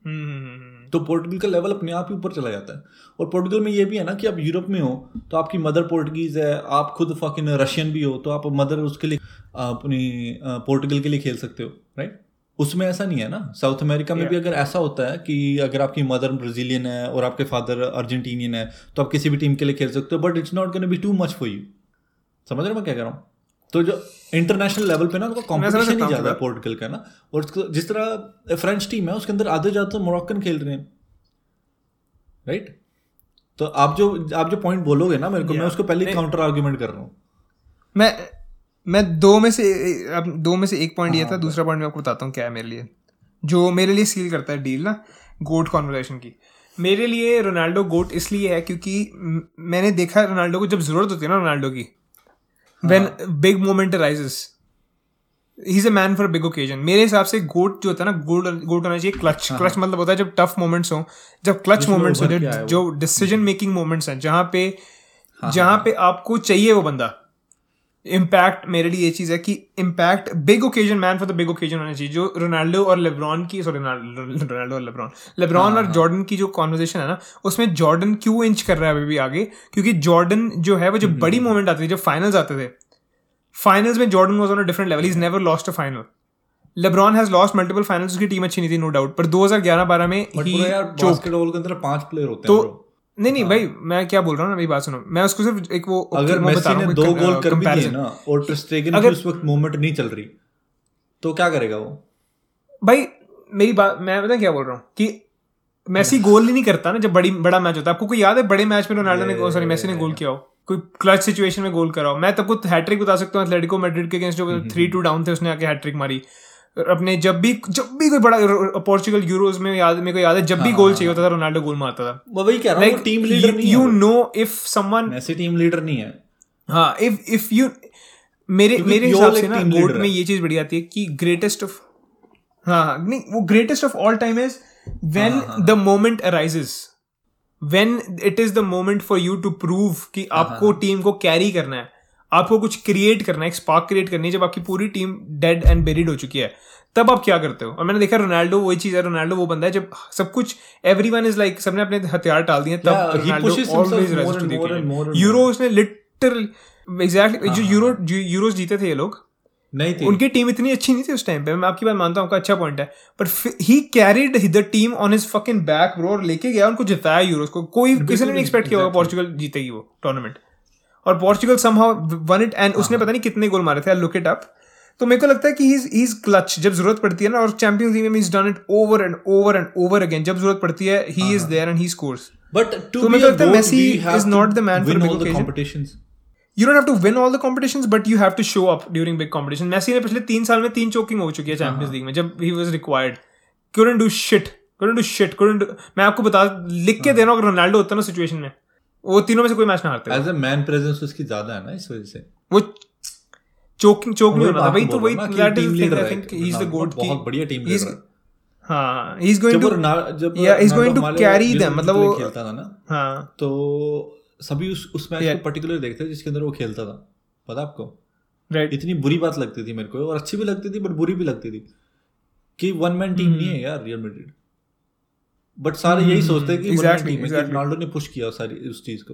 हम्म। तो पोर्टुगल का लेवल अपने आप ही ऊपर चला जाता है। और पोर्टुगल में ये भी है ना कि आप यूरोप में हो तो आपकी मदर पोर्टुगीज है आप खुद फकिन रशियन भी हो तो आप मदर उसके लिए अपनी पोर्टुगल के लिए खेल सकते हो राइट उसमें ऐसा नहीं है ना। साउथ अमेरिका में भी अगर ऐसा होता है कि अगर आपकी मदर ब्राजीलियन है और आपके फादर अर्जेंटीनियन है तो आप किसी भी टीम के लिए खेल सकते हो but it's not gonna be too much for you समझ रहे हो मैं क्या कह रहा हूँ? तो जो इंटरनेशनल लेवल पे ना उनका कॉम्पिटिशन ही ज़्यादा है। पोर्टुगल का ना। और जिस तरह फ्रेंच टीम है उसके अंदर आधे ज़्यादातर मोरक्कन खेल रहे हैं। राइट तो आप जो आप जो पॉइंट बोलोगे ना मेरे को मैं उसको पहले काउंटर आर्ग्यूमेंट कर रहा हूँ। मैं मैं दो में से अब दो में से एक पॉइंट ये था दूसरा पॉइंट मैं आपको बताता हूँ क्या है मेरे लिए। जो मेरे लिए सील करता है डील ना गोट कॉन्वर्सेशन की। मेरे लिए रोनाल्डो गोट इसलिए है क्योंकि मैंने देखा रोनाल्डो को जब ज़रूरत होती है ना रोनाल्डो की when big moment rises he is a man for big occasion मेरे हिसाब से गोट जो होता है ना गोट गोट होना चाहिए क्लच क्लच मतलब होता है जब टफ मोमेंट्स हो। जब क्लच मोमेंट्स हो जो- डिसीज़न मेकिंग मोमेंट्स हैं जहाँ पे जहाँ पे आपको चाहिए वो बंदा। इम्पैक्ट मेरे लिए ये चीज़ है कि impact big occasion man for the big occasion होना चाहिए जो रोनाल्डो और लेब्रॉन की सॉरी रोनाल्डो और लेब्रॉन लेब्रॉन और जॉर्डन की जो कॉन्वर्जेशन है ना उसमें जॉर्डन क्यों इंच कर रहा है अभी भी आगे? क्योंकि जॉर्डन जो है वो जो बड़ी मोमेंट आती थी जब फाइनल्स आते थे फाइनल्स में Jordan was on a different level is never lost a final LeBron has lost multiple finals उसकी टीम अच्छी नहीं थी नो डाउट पर 2011-12 में ही चोक के अंदर पाँच प्लेयर होते तो हैं bro. नहीं नहीं भाई मैं क्या बोल रहा हूँ ना मेरी बात सुनो। मैं उसको सिर्फ़ एक वो अगर मेसी ने दो गोल कर भी दिए ना और ट्रस्टेगन की उस वक्त मूवमेंट नहीं चल रही तो क्या करेगा वो? भाई मेरी बात मैं पता क्या बोल रहा हूँ कि मेसी गोल ही नहीं करता ना जब बड़ी बड़ा मैच होता है। आपको कोई याद है बड़े मैच में रोनाल्डो ने सॉरी मैसी ने गोल किया हो? कोई क्लच सिचुएशन में गोल करा हो? मैं तब को हैट्रिक बता सकता हूँ एथलेटिको मैड्रिड के अगेंस्ट जो थ्री टू डाउन थे उसने आके हैट्रिक मारी। अपने जब भी जब भी कोई बड़ा पोर्चुगल यूरोज में याद मेरे को याद है जब भी गोल चाहिए होता था रोनाल्डो गोल मारता था। वही कह रहा हूँ लाइक टीम लीडर नहीं you know if someone Messi team leader नहीं है। हाँ इफ़ इफ़ यू मेरे मेरे हिसाब से ना leader में ये चीज़ बड़ी आती है कि ग्रेटेस्ट ऑफ़ हाँ हाँ नहीं वो greatest of all time is when हाँ, the moment arises when it is the moment for you to prove कि हाँ, आपको टीम को कैरी करना है। आपको कुछ क्रिएट करना है एक स्पार्क क्रिएट करनी है जब आपकी पूरी टीम डेड एंड बेरिड हो चुकी है। तब आप क्या करते हो? और मैंने देखा रोनाल्डो वही चीज़ है रोनाल्डो वो बंदा है जब सब कुछ एवरी वन इज़ लाइक सबने अपने हथियार डाल दिए तब रोनाल्डो यूरो उसने लिटरली एग्जैक्टली जो यूरो जो यूरोस जीते थे ये लोग नहीं थी। उनकी टीम इतनी अच्छी नहीं थी उस टाइम पे मैं आपकी बात मानता हूँ आपका अच्छा पॉइंट है। But he carried the team on his fucking back bro और लेके गया उनको जिताया यूरोस को। कोई किसी ने नहीं एक्सपेक्ट किया होगा. पोर्चुगल जीतेगी वो टूर्नामेंट और Portugal somehow won it and उसने पता नहीं कितने गोल मारे थे आई लुक इट अप तो मेरे को लगता है कि ही इज़ क्लच जब ज़रूरत पड़ती है ना और चैंपियंस लीग में is done it over and over and over again जब ज़रूरत पड़ती है he is there and he scores but to be मेरे को लगता है GOAT Messi we have is to not the man for a win all the occasion. Competitions you don't have to win all the competitions but you have to show up during big competition Messi ने पिछले तीन साल में तीन चोकिंग हो चुकी है चैंपियंस लीग में जब he was required couldn't do shit couldn't do shit do- मैं आपको बता लिख के दे रहा हूँ अगर रोनाल्डो होता ना सिचुएशन में। वो तीनों में से कोई मैच ना हारते एज अ मैन प्रेजेंस उसकी ज़्यादा है ना इस वजह से। वो चोकिंग चोक नहीं होना था। बात भाई तो वही हूँ that is leader I think he. Is the GOAT बहुत बढ़िया टीम लीडर है। हाँ ही इज़ गोइंग टू जब going रोनाल्डो to हमारे carry यूरो them, मतलब वो- खेलता था ना हाँ। तो सभी उस उस मैच को पर्टिकुलर देखते थे जिसके अंदर वो खेलता था। पता आपको? राइट इतनी बुरी बात लगती थी मेरे को और अच्छी भी लगती थी बट बुरी भी लगती थी। कि वन मैन टीम नहीं है यार रियल मैड्रिड बट सारे यही सोचते हैं कि Exactly, टीम exactly. रोनाल्डो ने पुश किया सारी उस चीज़ को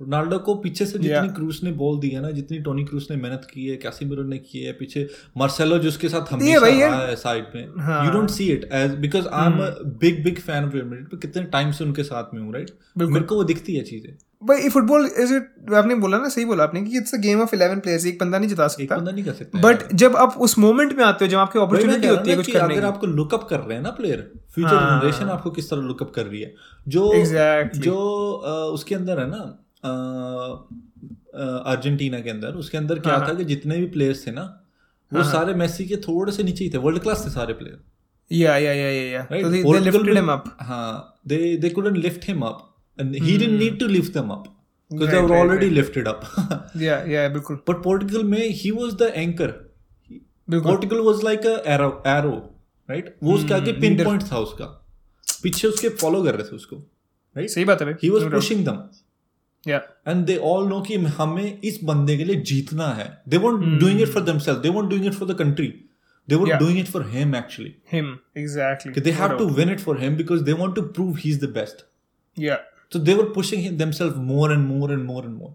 रोनाल्डो को पीछे से जितनी Yeah. क्रूस ने बोल दिया है ना जितनी टोनी क्रूस ने मेहनत की है कैसीमिरो ने की है पीछे मार्सेलो जिसके साथ हमेशा रहा है साइड में। You don't see it as because I am big big fan of Real Madrid कितने टाइम से उनके साथ में हूँ राइट मेरे को वो दिखती है चीज़ें भाई फुटबॉल इज़ इट आपने बोला ना सही बोला आपने कि it's a game of 11 players एक बंदा नहीं जिता एक सकता बंदा नहीं कर सकता बट जब आप उस मोमेंट में आते हो जब आपकी अपॉर्चुनिटी होती है कुछ कि करने अगर आपको लुकअप कर रहे हैं ना प्लेयर फ्यूचर हाँ। जनरेशन आपको किस तरह लुकअप कर रही है? जो Exactly. जो अ, उसके अंदर है ना अर्जेंटीना के अंदर उसके अंदर क्या हाँ, था कि जितने भी प्लेयर्स थे ना वो सारे मेसी के थोड़े से नीचे ही थे वर्ल्ड क्लास थे सारे प्लेयर या या या या राइट तो दे लिफ्टेड हिम अप हाँ they they couldn't lift him up and he didn't need to lift them up because they Right, were right, already lifted up (laughs) या या बिल्कुल but Portugal में he was the anchor बिल्कुल Portugal was like a arrow arrow right वो उसके आगे पिन पॉइंट था उसका पीछे उसके फॉलो कर रहे थे उसको राइट सही बात है भाई he was No doubt. Pushing them yeah and they all know कि हमें इस बंदे के लिए जीतना है they weren't doing it for themselves they weren't doing it for the country they were Yeah. Doing it for him actually him exactly कि they have to win it for him because they want to prove he's the best या so they were pushing him more and more and more and and more.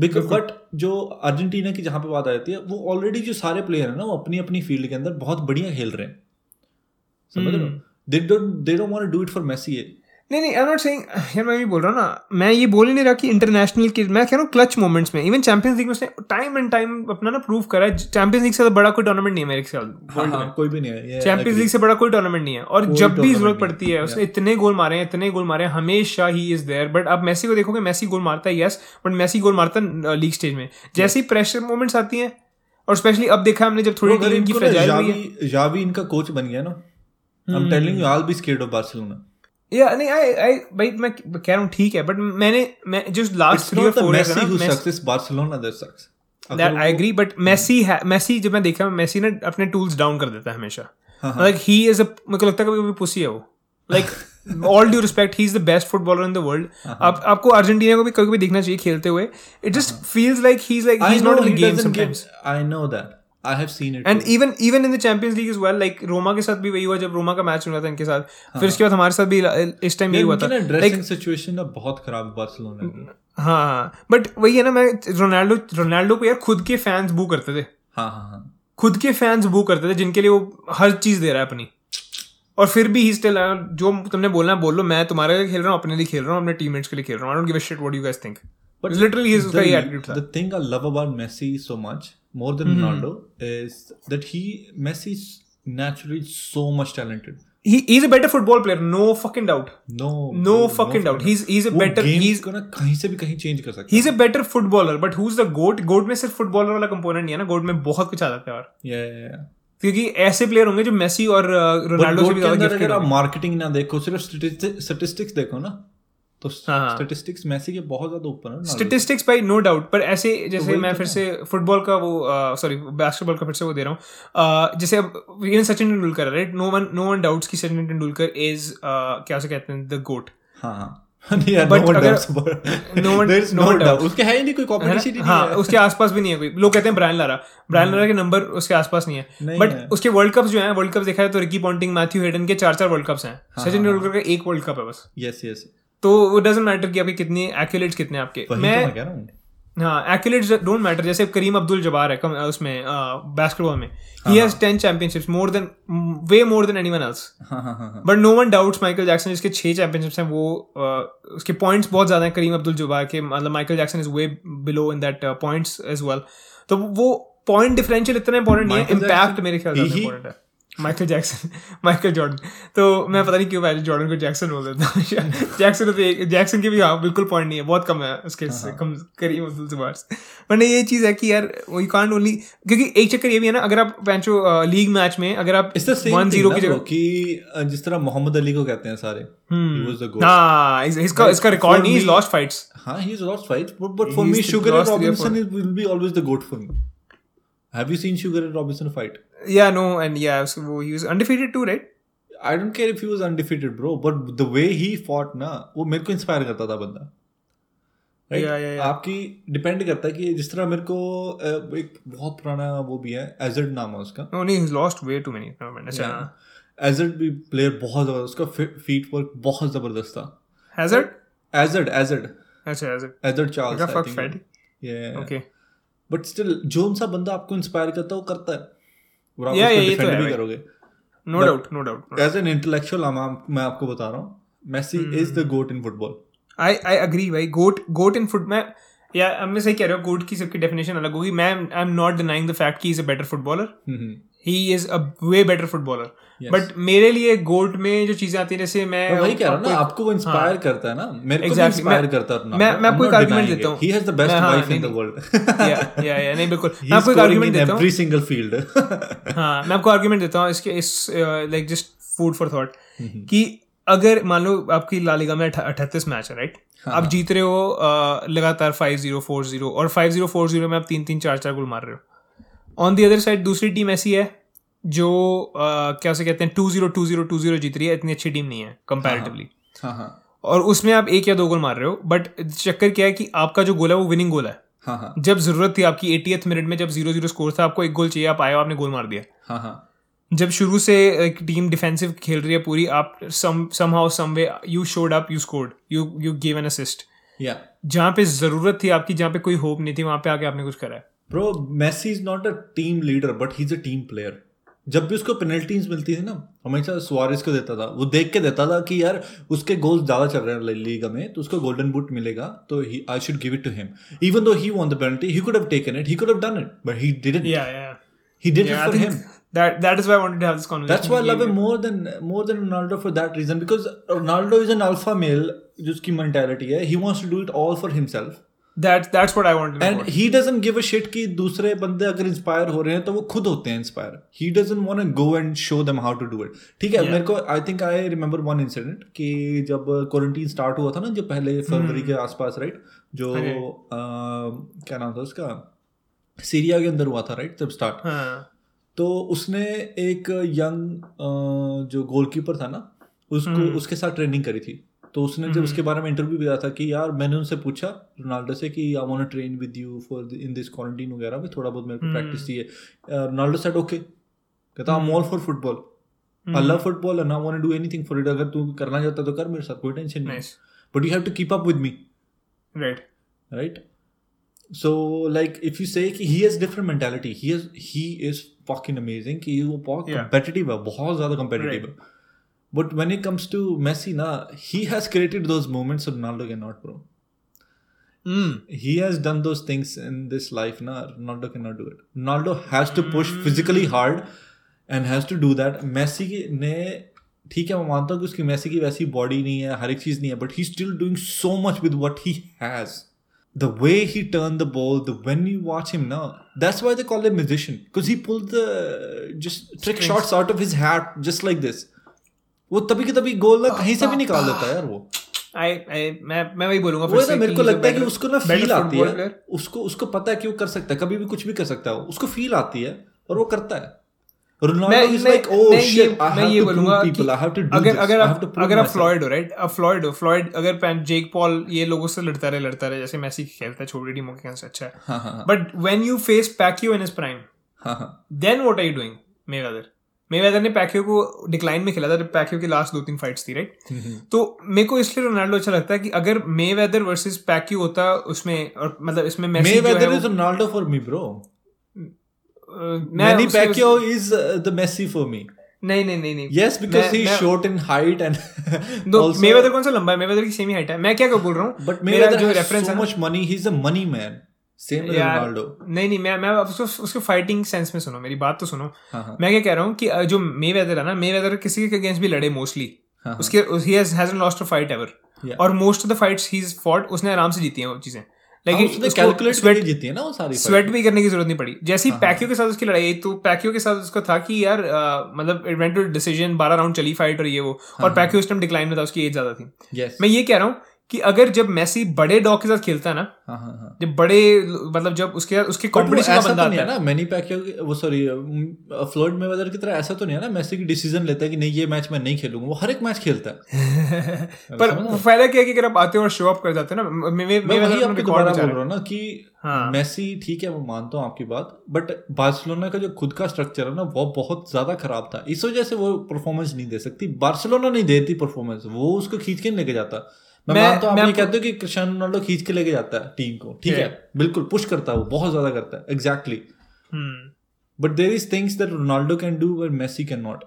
Because but जो अर्जेंटीना की जहाँ पे बात आ जाती है वो ऑलरेडी जो सारे प्लेयर है ना वो अपनी अपनी फ़ील्ड के अंदर बहुत बढ़िया खेल रहे हैं। समझ रहे हो? They don't they don't want to do it for Messi नहीं नहीं आई नॉट सेइंग यार मैं भी बोल रहा हूँ ना मैं ये बोल ही नहीं रहा कि इंटरनेशनल के मैं कह रहा हूँ क्लच मोमेंट्स में इवन चैंपियंस लीग में उसने टाइम एंड टाइम अपना ना प्रूव करा है चैंपियंस लीग से बड़ा कोई टूर्नामेंट नहीं है मेरे ख्याल वर्ल्ड में। कोई भी नहीं है चैंपियंस लीग से बड़ा कोई टूर्नामेंट नहीं है और जब भी ज़रूरत पड़ती है उसने इतने गोल मारे हैं इतने गोल मारे हैं हमेशा ही इज़ देयर बट अब मैसी को देखोगे मैसी गोल मारता है यस बट मेसी गोल मारता है लीग स्टेज में। जैसे ही प्रेशर मोमेंट्स आती हैं और स्पेशली अब देखा हमने जब थोड़ी टीम की फ्रेजाइल हुई है। जावी इनका कोच बन गया ना I am telling you will be scared of Barcelona या नहीं आई आई भाई मैं कह रहा हूँ ठीक है बट मैंने मैं लास्ट थ्री और four Messi who years sucks it's Barcelona that sucks that I agree but Messi Messi जब मैं देखा मेसी ने अपने टूल्स डाउन कर देता है हमेशा। Like he. इज़ अ मेरे को लगता है कभी पुसी है वो। Like all due respect he is the best footballer in the world आप आपको अर्जेंटीना को भी कभी कभी देखना चाहिए खेलते हुए। It just feels like he is like he is not in the game sometimes I know that I have seen it and. Even even in the Champions League is well like Roma के साथ भी वही हुआ जब रोमा का मैच हुआ था इनके साथ फिर उसके बाद हमारे साथ भी इस टाइम यही हुआ था लाइक सिचुएशन ना बहुत खराब है बार्सिलोना हाँ हाँ बट वही है ना मैं रोनाल्डो रोनाल्डो को यार खुद के फैंस बू करते थे। हाँ हाँ हाँ। खुद के फैंस बू करते थे जिनके लिए वो हर चीज़ दे रहा है अपनी। और फिर भी ही स्टिल जो तुमने बोलना है बोल लो। मैं तुम्हारे लिए खेल रहा हूँ अपने लिए खेल रहा हूँ अपने टीममेट्स के लिए खेल रहा हूँ। I don't give a shit what you guys think but literally he उसका ये एटीट्यूड था। the thing I love about Messi so much, more than Mm-hmm. Ronaldo, is that he Messi is naturally so much talented. he he's a better football player no fucking doubt No, No bro, fucking doubt. He's- he's a better- game he's- ना कहीं से भी कहीं चेंज कर सकता he's a better footballer but who's the goat goat में सिर्फ़ फुटबॉलर वाला कंपोनेंट नहीं है ना गोट में बहुत कुछ आ जाता है और yeah, yeah, yeah. क्योंकि ऐसे प्लेयर होंगे जो मेसी और रोनाल्डो से भी ज़्यादा gifted अगर आप मार्केटिंग ना देखो सिर्फ़ स्टेटिस्टिक्स देखो ना तो हाँ, हाँ। मैसी के बहुत ज़्यादा ऊपर है। स्टेटिस्टिक्स बाई नो डाउट पर ऐसे जैसे वही मैं तो फिर से फुटबॉल का वो सॉरी बास्केटबॉल का फिर से वो दे रहा हूँ। uh, जैसे अब even Sachin Tendulkar right no one no one doubts कि सचिन तेंदुलकर इज़ क्या से कहते हैं द गोट हाँ हाँ। (laughs) doubts. (laughs) उसके आसपास भी नहीं है कोई। लोग कहते हैं ब्रायन लारा ब्रायन लारा के नंबर उसके आसपास नहीं है। बट उसके वर्ल्ड कप्स जो हैं वर्ल्ड कप देखा है तो रिकी पॉन्टिंग मैथ्यू हेडन के चार चार वर्ल्ड कप्स हैं सचिन तेंदुलकर का एक वर्ल्ड कप है बस। Yes yes. तो वो डजेंट मैटर कि आपके कितने एक्यूलेट्स कितने आपके। तो मैं हूँ। एक्यूलेट्स डोंट मैटर जैसे करीम अब्दुल जबार है कम- उसमें बास्केटबॉल में। He has 10 championships more than way more than anyone else but no one doubts Michael Jackson जिसके छह चैंपियनशिप्स हैं वो uh, उसके पॉइंट्स बहुत ज़्यादा हैं करीम अब्दुल जबार के। मतलब Michael Jackson is way below in that points as well तो वो पॉइंट डिफरेंशियल इतना इंपॉर्टेंट नहीं है इम्पैक्ट मेरे ख्याल से इंपॉर्टेंट है। माइकल जैक्सन माइकल जॉर्डन तो मैं पता नहीं क्यों मैं जॉर्डन को जैक्सन बोल देता हूँ। (laughs) जैक्सन तो एक जैक्सन के भी हाँ बिल्कुल पॉइंट नहीं है। बहुत कम है उसके हाँ, से कम करीम अब्दुल जबार से। पर नहीं ये चीज़ है कि यार यू कांट ओनली क्योंकि एक चक्कर ये भी है ना अगर आप पेंचो लीग मैच में अगर आप वन ज़ीरो की जगह कि जिस तरह मोहम्मद अली को कहते हैं सारे He was the goat. इस- इसका रिकॉर्ड नहीं लॉस्ट फाइट्स हाँ will be always the goat for seen Sugar and या वो he was undefeated too right I don't care if he was undefeated bro but the way he fought ना वो मेरे को इंस्पायर करता था बंदा। Right? Yeah, yeah, yeah. आपकी डिपेंड करता है कि जिस तरह मेरे को एक बहुत पुराना वो भी है एजड नाम है उसका। नो नहीं लॉस्ट वे टू मेनी अच्छा। एजड भी प्लेयर बहुत ज़बरदस्त उसका फीट वर्क बहुत ज़बरदस्त था। हैजर्ड एजड एजड अच्छा हैजर्ड एजड चार्ल्स का fuck fight okay but still zone सा बंदा आपको इंस्पायर करता है वो करता है। और आप उसको तो डिफेंड है। भी। करोगे। No doubt no doubt as an intellectual मैं आपको बता रहा हूँ Messi. Is the GOAT in football I I agree भाई। गोट गोट इन फुट मैं या मैं सही कह रहा हूँ गोट की सबकी डेफिनेशन अलग होगी। मैं I am not denying the fact कि is a better footballer he is a way better footballer. But मेरे लिए गोट में जो चीज़ें आती हैं जैसे मैं वही कह रहा हूँ ना आपको- वो इंस्पायर करता है ना। मेरे को हाँ। इंस्पायर करता है मैं- मैं आपको एक argument देता हूँ। ही हैज़ द बेस्ट हाँ, वाइफ इन द वर्ल्ड या या नहीं बिल्कुल। मैं आपको एक आर्गुमेंट देता हूँ। एवरी सिंगल फ़ील्ड हाँ मैं आपको आर्गुमेंट देता हूँ इसके इस like just food for thought. कि अगर मान लो आपकी लालिगा में अठतीस मैच है राइट हाँ, आप जीत रहे हो लगातार फाइव ज़ीरो फोर ज़ीरो और फाइव ज़ीरो फोर ज़ीरो में आप तीन तीन चार चार गोल मार रहे हो। ऑन दी अदर साइड दूसरी टीम ऐसी है जो अ, क्या से कहते हैं two zero two zero two zero जीत रही है इतनी अच्छी टीम नहीं है कंपैरेटिवली हाँ हाँ। और उसमें आप एक या दो गोल मार रहे हो बट चक्कर क्या है कि आपका जो गोल है वो विनिंग गोल है। हाँ हाँ। जब ज़रूरत थी आपकी एटीएथ मिनट में जब ज़ीरो ज़ीरो स्कोर था आपको एक गोल चाहिए आप आए हो आपने गोल मार दिया। हाँ हाँ। जब शुरू से एक टीम डिफेंसिव खेल रही है पूरी आप some somehow some way you showed up you scored you you give an assist या जहाँ पे ज़रूरत थी आपकी जहाँ पे कोई होप नहीं थी वहाँ पे आके आपने कुछ करा है। Bro Messi is not a team leader but he is a team player जब भी उसको पेनल्टीज मिलती थी ना हमेशा स्वारिस को देता था। वो देख के देता था कि यार उसके गोल्स ज़्यादा चल रहे हैं लीग में तो उसको गोल्डन बूट मिलेगा तो he I should give it to him even though he want the penalty he could have taken it he could have done it but he didn't yeah yeah he did it for him That that is why I wanted to have this conversation. That's why I love him more than more than Ronaldo for that reason because Ronaldo is an alpha male जिसकी mentality है he wants to do it all for himself. That that's what I wanted. to and he doesn't give a shit कि दूसरे बंदे अगर इंस्पायर हो रहे हैं तो वो खुद होते हैं inspire he doesn't want to go and show them how to do it. ठीक है Yeah. मेरे को I think I remember one incident कि जब क्वारंटीन स्टार्ट हुआ था ना जो पहले फरवरी के आसपास राइट जो हाँ जी। क्या नाम था उसका? सीरिया के अंदर हुआ था राइट जब स्टार्ट हाँ। तो उसने एक यंग जो गोलकीपर था ना उसको उसके साथ ट्रेनिंग करी थी। तो उसने जब उसके बारे में इंटरव्यू भी दिया था कि यार मैंने उनसे पूछा रोनाल्डो से कि I want to train with you for in this quarantine वगैरह में थोड़ा बहुत मेरे को प्रैक्टिस चाहिए। रोनाल्डो सेड ओके कहता I am all for football I love football and I want to do anything for it अगर तू करना चाहता तो कर मेरे साथ कोई टेंशन नहीं but you have to keep up with me right right so like if you say कि he has different mentality he is he is fucking amazing कि वो बहुत competitive है बहुत ज़्यादा competitive है। But when it comes to Messi, na, he has created those moments so Ronaldo cannot, bro. Mm. He has done those things in this life, na. Ronaldo cannot do it. Ronaldo has to push physically hard and has to do that. Messi ने ठीक है मैं मानता हूँ कि उसकी मैसी की वैसी बॉडी नहीं है हर एक चीज नहीं है but he still doing so much with what he has the way he turned the ball, the when you watch him now, that's why they call him musician because he pulled the just trick Strings. shots out of his hat just like this. वो तभी के तभी गोल ना कहीं से भी निकाल देता है यार वो। I, I, मैं मैं वही बोलूँगा वो ना मेरे को लगता है कि उसको ना फील आती है। उसको उसको पता है कि वो कर सकता है कभी भी कुछ भी कर सकता है। वो उसको फील आती है और वो करता है। Ronaldo is like oh shit मैं ये बोलूँगा प्रूव कि people I have to do अगर अगर आप अगर आप फ्लॉयड हो राइट अब फ्लॉयड हो फ्लॉयड अगर जेक पॉल ये लोगों से लड़ता रहे लड़ता रहे जैसे मैसी खेलता है छोटी टीमों के against अच्छा है। But when you face Pacquiao in his prime then what are you doing Mayweather Mayweather ने पैक्यो को डिक्लाइन में खेला था जब पैक्यू की लास्ट दो तीन फाइट्स थी राइट तो मेरे को इसलिए रोनाल्डो अच्छा लगता है कि अगर मेवेदर वर्सेस पैक्यू होता उसमें और मतलब इसमें मेसी जो है Mayweather वो- is Ronaldo for me, bro. अ, मैं उसके- Pacquiao is uh, the Messi for me. नहीं नहीं नहीं नहीं मैं- he's मैं- short in height and (laughs) दो also. मेवेदर कौन सा लंबा है मेवेदर की सेम ही हाइट है मैं क्या बोल रहा हूँ But मेरा जो रेफरेंस है ना- much money. He's a money man. Same यार, Ronaldo. नहीं नहीं मैं मैं उसको उसके फाइटिंग सेंस में सुनो मेरी बात तो सुनो। हाँ हाँ। मैं क्या कह रहा हूँ कि जो मेवेदर है ना मेवेदर किसी के अगेंस्ट भी लड़े मोस्टली हाँ, उसके he hasn't lost a fight ever और most of the fights he is fought उसने आराम से जीती हैं वो चीज़ें। हाँ, लेकिन कैलकुलेट स्वेट जीती है ना वो सारी स्वेट भी करने की ज़रूरत नहीं पड़ी। जैसे हाँ, ही पैक्यू के साथ उसकी लड़ाई तो पैक्यू के साथ उसका था कि यार मतलब इट टू डिसीज़न बारह राउंड चली फाइट और ये वो। हाँ, और पैक्यू उस टाइम डिक्लाइन में था उसकी एज ज़्यादा थी। मैं ये कह रहा हूँ कि अगर जब मैसी बड़े डॉग के साथ खेलता है ना हाँ हाँ हाँ। जब बड़े मतलब जब उसके उसके But वो कंपटीशन का बंदा तो नहीं आता है। है ना मैनी पैक्यो वो सॉरी फ्लोइड मेवेदर की तरह ऐसा तो नहीं है ना मेसी की डिसीज़न लेता है कि नहीं ये मैच मैं नहीं खेलूँगा। वो हर एक मैच खेलता है। (laughs) पर फ़ायदा क्या है कि अगर आप आते हो और शो अप कर जाते हो ना मे- मे- मैं वही आपको दोबारा बोल रहा हूँ। ना कि हाँ। मेसी ठीक है मैं मानता हूँ आपकी बात बट बार्सिलोना का जो खुद का स्ट्रक्चर है ना वो बहुत ज़्यादा खराब था। इस वजह से वो परफॉर्मेंस नहीं दे सकती। बार्सिलोना नहीं देती परफॉर्मेंस वो उसको खींच के लेके जाता। मैं, मैं- हूँ आप मैं ये कहते हो कि क्रिस्टियानो रोनाल्डो खींच के लेके जाता है टीम को ठीक है? बिल्कुल पुश करता है वो बहुत ज़्यादा करता है exactly but there is things that Ronaldo can do but Messi can not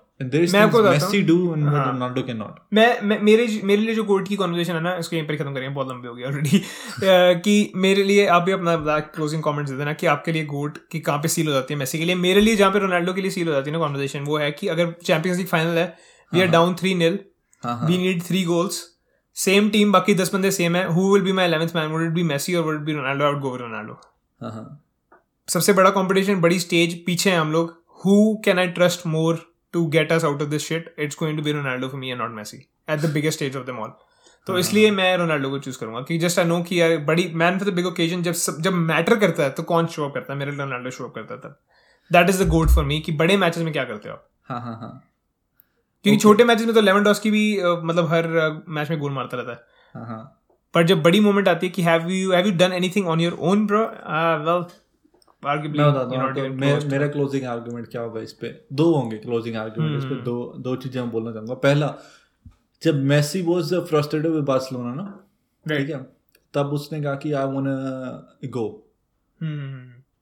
Messi do. Ronaldo can not मैं, मैं मेरे मेरे लिए जो गोट की कॉन्वर्जेशन है ना इसको यहीं पर खत्म करेंगे बहुत लंबी हो गई ऑलरेडी (laughs) कि मेरे लिए आप भी अपना क्लोजिंग कमेंट्स दे देना कि आपके लिए गोट की कहाँ पे सील हो जाती है मैसी के लिए। मेरे लिए जहाँ पे रोनाल्डो के लिए सील हो जाती है ना कॉन्वर्जेशन वो है कि अगर चैंपियंस लीग फाइनल है we are down three nil we need three goals same team बाकी दस बंदे सेम है। Who will be my eleventh man would it be Messi और would be Ronaldo out go Ronaldo सबसे बड़ा कंपटीशन बड़ी स्टेज पीछे हैं हम लोग। Who can I trust more to get us out of this shit it's going to be Ronaldo for me and not Messi at the biggest stage of the mall तो इसलिए मैं रोनाल्डो को चूज़ करूँगा कि जस्ट आई नो कि यार बड़ी man for the big occasion जब सब जब मैटर करता है तो कौन शो अप करता है? मेरे रोनाल्डो शो अप करता है तब। That is the GOAT for me कि बड़े मैचेस में क्या करते हो आप? हाँ हाँ हाँ। क्योंकि छोटे मैचेस में तो लेवन की भी मतलब हर मैच में गोल मारता रहता है। हाँ हाँ। पर जब बड़ी मोमेंट आती है कि have you have you done anything on your own bro well arguably मैं बताता हूँ मे- मेरा क्लोजिंग आर्गुमेंट क्या होगा इस पे? दो होंगे क्लोजिंग आर्गुमेंट इस पे दो दो चीज़ें मैं बोलना चाहूँगा। पहला जब Messi was frustrated with Barcelona ना ठीक है तब उसने कहा कि आई वांट गो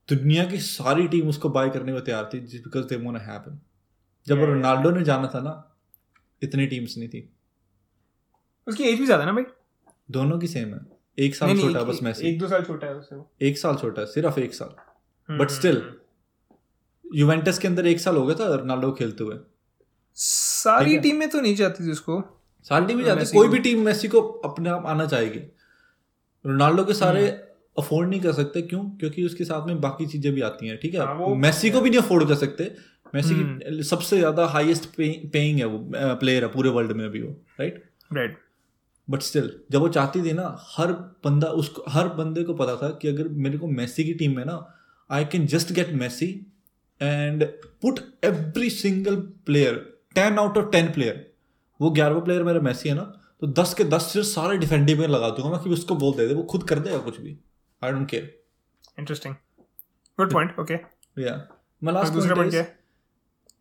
दुनिया की सारी टीम उसको बाय करने को तैयार थी बिकॉज़ दे वांट हैपन जब Yeah. रोनाल्डो ने जाना था ना इतनी टीम्स नहीं थी। उसकी एज भी ज़्यादा ना भाई? दोनों की सेम है। एक साल छोटा है बस मेसी एक दो साल छोटा है उससे वो। एक साल छोटा है सिर्फ़ एक साल। हम्म, बट स्टिल यूवेंटस के अंदर एक साल हो गया था रोनाल्डो खेलते हुए। सारी टीम में तो नहीं जाती थी उसको। सारी टीम ही जाती कोई भी टीम मेसी को अपने आप आना चाहेगी। रोनाल्डो के सारे अफोर्ड नहीं कर सकते। क्यों? क्योंकि उसके साथ में बाकी चीज़ें भी आती हैं ठीक हाँ, है मेसी को भी नहीं अफोर्ड कर सकते। मेसी की सबसे ज़्यादा हाईएस्ट पेइंग है वो प्लेयर है पूरे वर्ल्ड में अभी वो राइट राइट बट स्टिल जब वो चाहती थी ना हर बंदा उसको हर बंदे को पता था कि अगर मेरे को मेसी की टीम में ना I can just get Messi and put every single player ten out of ten player वो ग्यारहवा प्लेयर मेरा मेसी है ना तो दस के दस सिर्फ़ सारे डिफेंडिंग में लगा दूँगा मैं कि उसको बोल दे दे वो खुद कर देगा कुछ भी। I don't care interesting good point okay या last दूसरा पॉइंट क्या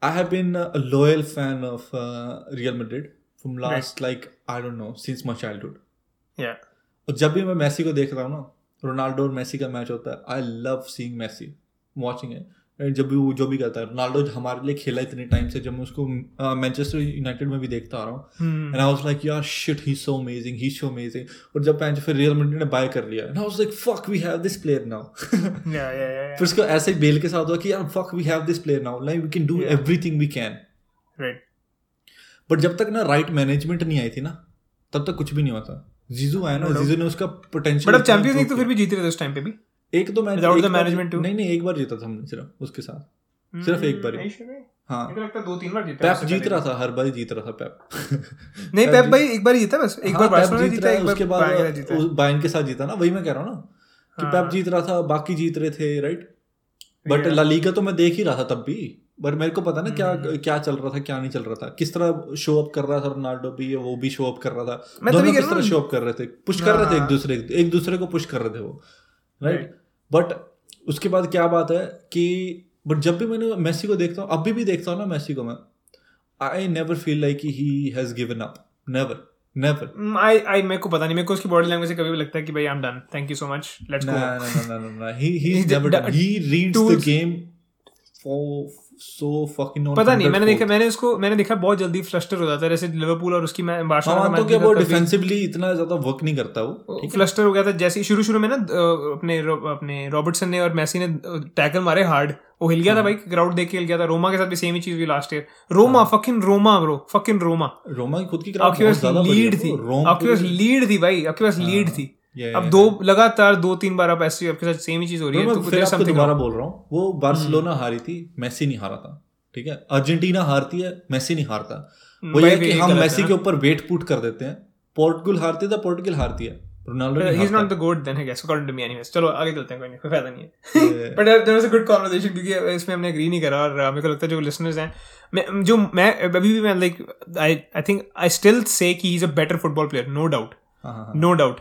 I have been a loyal fan of uh, Real Madrid from last right. like I don't know since my childhood. Yeah. और जब भी मैं मेसी को देख रहा हूँ ना रोनाल्डो और मेसी का मैच होता है I love seeing Messi watching it जब भी वो जो भी करता है रोनाल्डो हमारे लिए खेला इतने टाइम से जब मैं उसको मैनचेस्टर uh, यूनाइटेड में भी देखता आ रहा हूँ। एंड आई वाज लाइक यार shit he so amazing he so amazing और जब पैंच फिर रियल मैड्रिड ने बाय कर लिया। And I was like fuck we have this player now yeah yeah yeah फिर उसको ऐसे ही बेल के साथ हुआ कि यार fuck we have this player now like we can do. Everything we can right but जब तक ना राइट मैनेजमेंट नहीं आई थी ना तब तक कुछ भी नहीं होता जीजू आया ना जीजू ने उसका पोटेंशियल बट अब चैंपियंस लीग तो फिर भी जीत रहे थे उस टाइम पे भी? एक दो मैच एक the बार- management too? नहीं नहीं एक बार जीता था हमने सिर्फ़ उसके साथ सिर्फ़ एक बार ही। लगता दो तीन बार जीता पैप जीत रहा था हर बार ही जीत रहा था पैप (laughs) नहीं पेप भाई एक बार जीता बस एक हाँ, बार बार्सिलोना जीता एक बार उसके बाद बायर्न के साथ जीता ना वही मैं कह रहा हूँ ना कि हाँ। पेप जीत रहा था बाकी जीत रहे थे राइट बट Yeah. ला तो मैं देख ही रहा था तब भी बट मेरे को पता ना क्या हम्म। क्या चल रहा था क्या नहीं चल रहा था किस तरह शो अप कर रहा था रोनाल्डो भी वो भी शो अप कर रहा था दोनों किस तरह शो अप कर रहे थे पुश कर रहे थे एक हाँ। दूसरे एक दूसरे को पुश कर रहे थे वो राइट Right. बट उसके बाद क्या बात है कि बट जब भी मैंने मैसी को देखता हूँ अभी भी देखता हूँ ना मैसी को मैं I never feel like he has given up never never I I मेरे को पता नहीं मेरे को उसकी बॉडी लैंग्वेज से कभी भी लगता है कि भाई I am done thank you so much let's go no no no no no he he never done he reads the game the fucking on. पता नहीं मैंने देखा मैंने उसको मैंने देखा बहुत जल्दी फ्लस्टर हो जाता है। जैसे लिवरपूल और उसकी मैं हाँ बार्सिलोना का तो क्या वो डिफेंसिवली इतना ज़्यादा वर्क नहीं करता वो फ्लस्टर हो? गया था। जैसे शुरू शुरू में ना अपने अपने रॉबर्टसन ने और मेसी ने टैकल मारे हार्ड वो हिल हाँ। गया था भाई क्राउड देख के हिल गया था। रोमा के साथ भी सेम ही चीज़ हुई लास्ट ईयर रोमा हाँ। Fucking Roma bro fucking Roma. Roma की खुद की आपके पास ज़्यादा लीड है थी। आपके पास लीड थी भाई आपके पास लीड हाँ, थी। Yeah, अब yeah, दो लगातार दो तीन बार आप ऐसे आपके साथ सेम ही चीज़ हो रही है तो फिर आपको दोबारा बोल रहा हूँ वो बार्सिलोना हारी थी मेसी नहीं हारा था ठीक है? अर्जेंटीना हारती है मेसी नहीं हारता। वो ये कि हम मेसी के ऊपर वेट पुट कर देते हैं। पोर्टुगल हारती है तो पोर्टुगल हारती है। Ronaldo he is not the GOAT then I guess according to me anyways चलो आगे चलते हैं कोई नहीं कोई फ़ायदा नहीं है। But there was a good conversation क्योंकि इसमें हमने एग्री नहीं करा और uh, मेरे को लगता है जो लिसनर्स हैं मैं जो मैं अभी भी मैं like I I think I still say कि he is a better football player no doubt. No doubt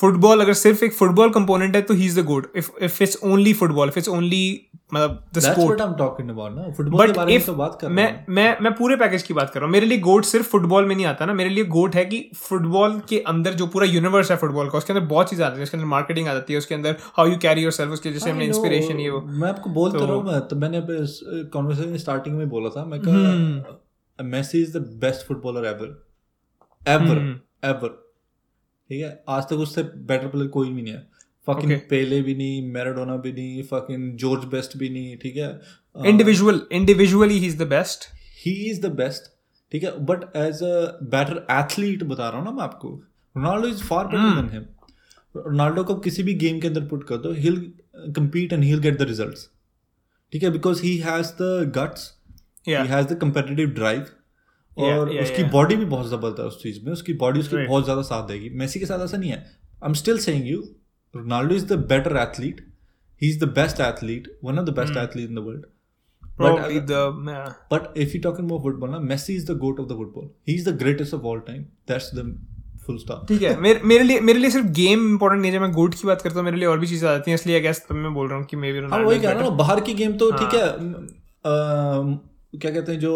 football अगर सिर्फ़ एक फुटबॉल कंपोनेंट है तो he is the good if if it's only football if it's only मतलब the sport what I'm talking about ना. फुटबॉल के बारे में तो बात कर मैं मैं मैं पूरे पैकेज की बात कर रहा हूँ। मेरे लिए गोट सिर्फ़ फुटबॉल में नहीं आता ना। मेरे लिए गोट है कि फुटबॉल के अंदर जो पूरा यूनिवर्स है फुटबॉल का उसके अंदर बहुत चीज़ आती है। उसके अंदर मार्केटिंग आ जाती है उसके अंदर how you carry yourself उसके जैसे हमने इंस्पिरेशन ये वो। मैं आपको बोलता तो- रहा हूँ तो मैंने कॉन्वर्सेशन स्टार्टिंग में बोला था। मैं। कहा Messi is the best footballer ever ever. Ever ठीक है? आज तक उससे बेटर प्लेयर कोई भी नहीं है। Fucking Okay. पेले भी नहीं मैराडोना भी नहीं फकिंग जॉर्ज बेस्ट भी नहीं ठीक है? Individual individually he is the best he is the best ठीक है? But as a better athlete बता रहा हूँ ना मैं आपको Ronaldo is far better. Then him Ronaldo को किसी भी गेम के अंदर पुट कर दो हिल compete and he'll get the results. ठीक है? Because he has the guts he has the competitive drive और yeah, yeah, उसकी yeah. बॉडी भी बहुत ज़बरदस्त है उस चीज़ में उसकी बॉडी उसकी Right. बहुत ज़्यादा साथ देगी मेसी के साथ ऐसा नहीं है I am still saying you Ronaldo is the better athlete he is the best athlete one of the best athlete in the world probably But, the yeah. but if you're talking about football, na, Messi is the goat of the football. He's the greatest of all time. That's the full stop. ठीक है मेरे मेरे लिए मेरे लिए सिर्फ़ गेम इंपॉर्टेंट नहीं है मैं गोट की बात करता हूँ मेरे लिए और भी चीज़ें आती हैं इसलिए आई गेस मैं बोल रहा हूँ कि मे बी वही कह रहा हूँ बाहर की गेम तो ठीक है हाँ। क्या कहते हैं जो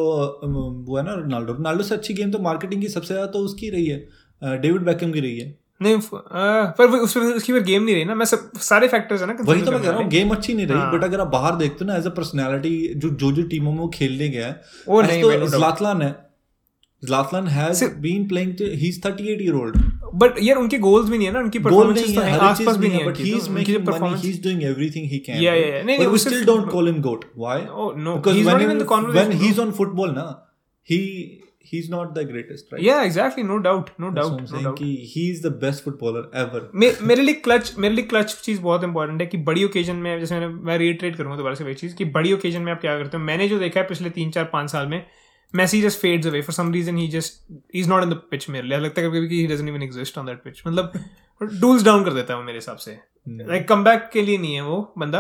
वो है ना रोनाल्डो। रोनाल्डो से अच्छी गेम तो मार्केटिंग की सबसे ज़्यादा तो उसकी रही है। डेविड बैकम की रही है। नहीं आ, पर उस उसकी फिर गेम नहीं रही ना। मैं सब सारे फैक्टर्स है ना वही तो मैं कह रहा हूँ गेम अच्छी नहीं रही हाँ। बट अगर आप बाहर देखते हो ना एज अ पर्सनैलिटी जो जो जो टीमों में वो खेलने गया है वो नहीं, तो है। Zlatan सिर्फ- been playing to he's 38 year old but यार उनके गोल्स भी नहीं है ना उनकी गोल परफॉर्मेंस तो है है आसपास भी नहीं है है बट ही तो is making money he is doing everything he can yeah, yeah. नहीं, we उससे- still don't call him goat why Oh, no. because He's when, not even in the conversation, when bro. he's on football na he he's not the greatest right Yeah, exactly, no doubt, no That's doubt, what I'm no doubt. कि he is the best footballer ever मे- मेरे लिए क्लच मेरे लिए क्लच चीज़ बहुत इंपॉर्टेंट है कि बड़ी ओकेजन में जैसे मैंने मैं रिट्रेट करूँगा दोबारा से वही चीज़ कि बड़ी ओकेजन में आप क्या करते हो मैंने जो देखा है पिछले तीन चार पाँच साल में just fades away for some reason he just is not in the pitch मेरे लिए लगता है कभी कि he doesn't even exist on that pitch मतलब डूल्स डाउन कर देता है वो मेरे हिसाब से. लाइक कम बैक के लिए नहीं है वो बंदा.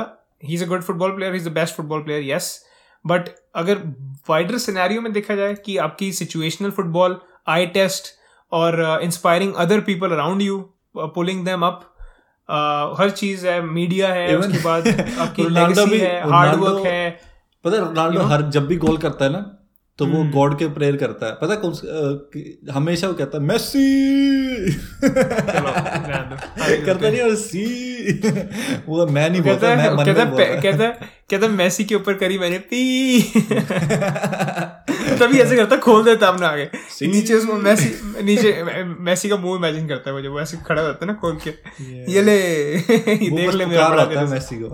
A good football player he is the best football player yes but अगर वाइडर सिनेरियो में देखा जाए कि आपकी सिचुएशनल फुटबॉल आई टेस्ट और inspiring other people around you pulling them up हर चीज़ है. मीडिया है Even- उसके बाद (laughs) आपकी भी- है हार्ड वर्क है. पता है रोनाल्डो हर जब भी गोल करता है ना तो वो हम्म। गॉड के प्रेयर करता है। पता कौन हमेशा वो कहता है मैसी (laughs) करता नहीं और सी! (laughs) वो मैं नहीं बोलता मैं कहता कहता कहता मैसी के ऊपर करी मैंने पी (laughs) तभी ऐसे करता खोल देता अपना आगे। नीचे उसमें मैसी नीचे मैसी का मुँह इमेजिन करता है वो वो ऐसे खड़ा होता है ना खोल के। ये ले ये देख ले मेरा बड़ा है तेरे से। को।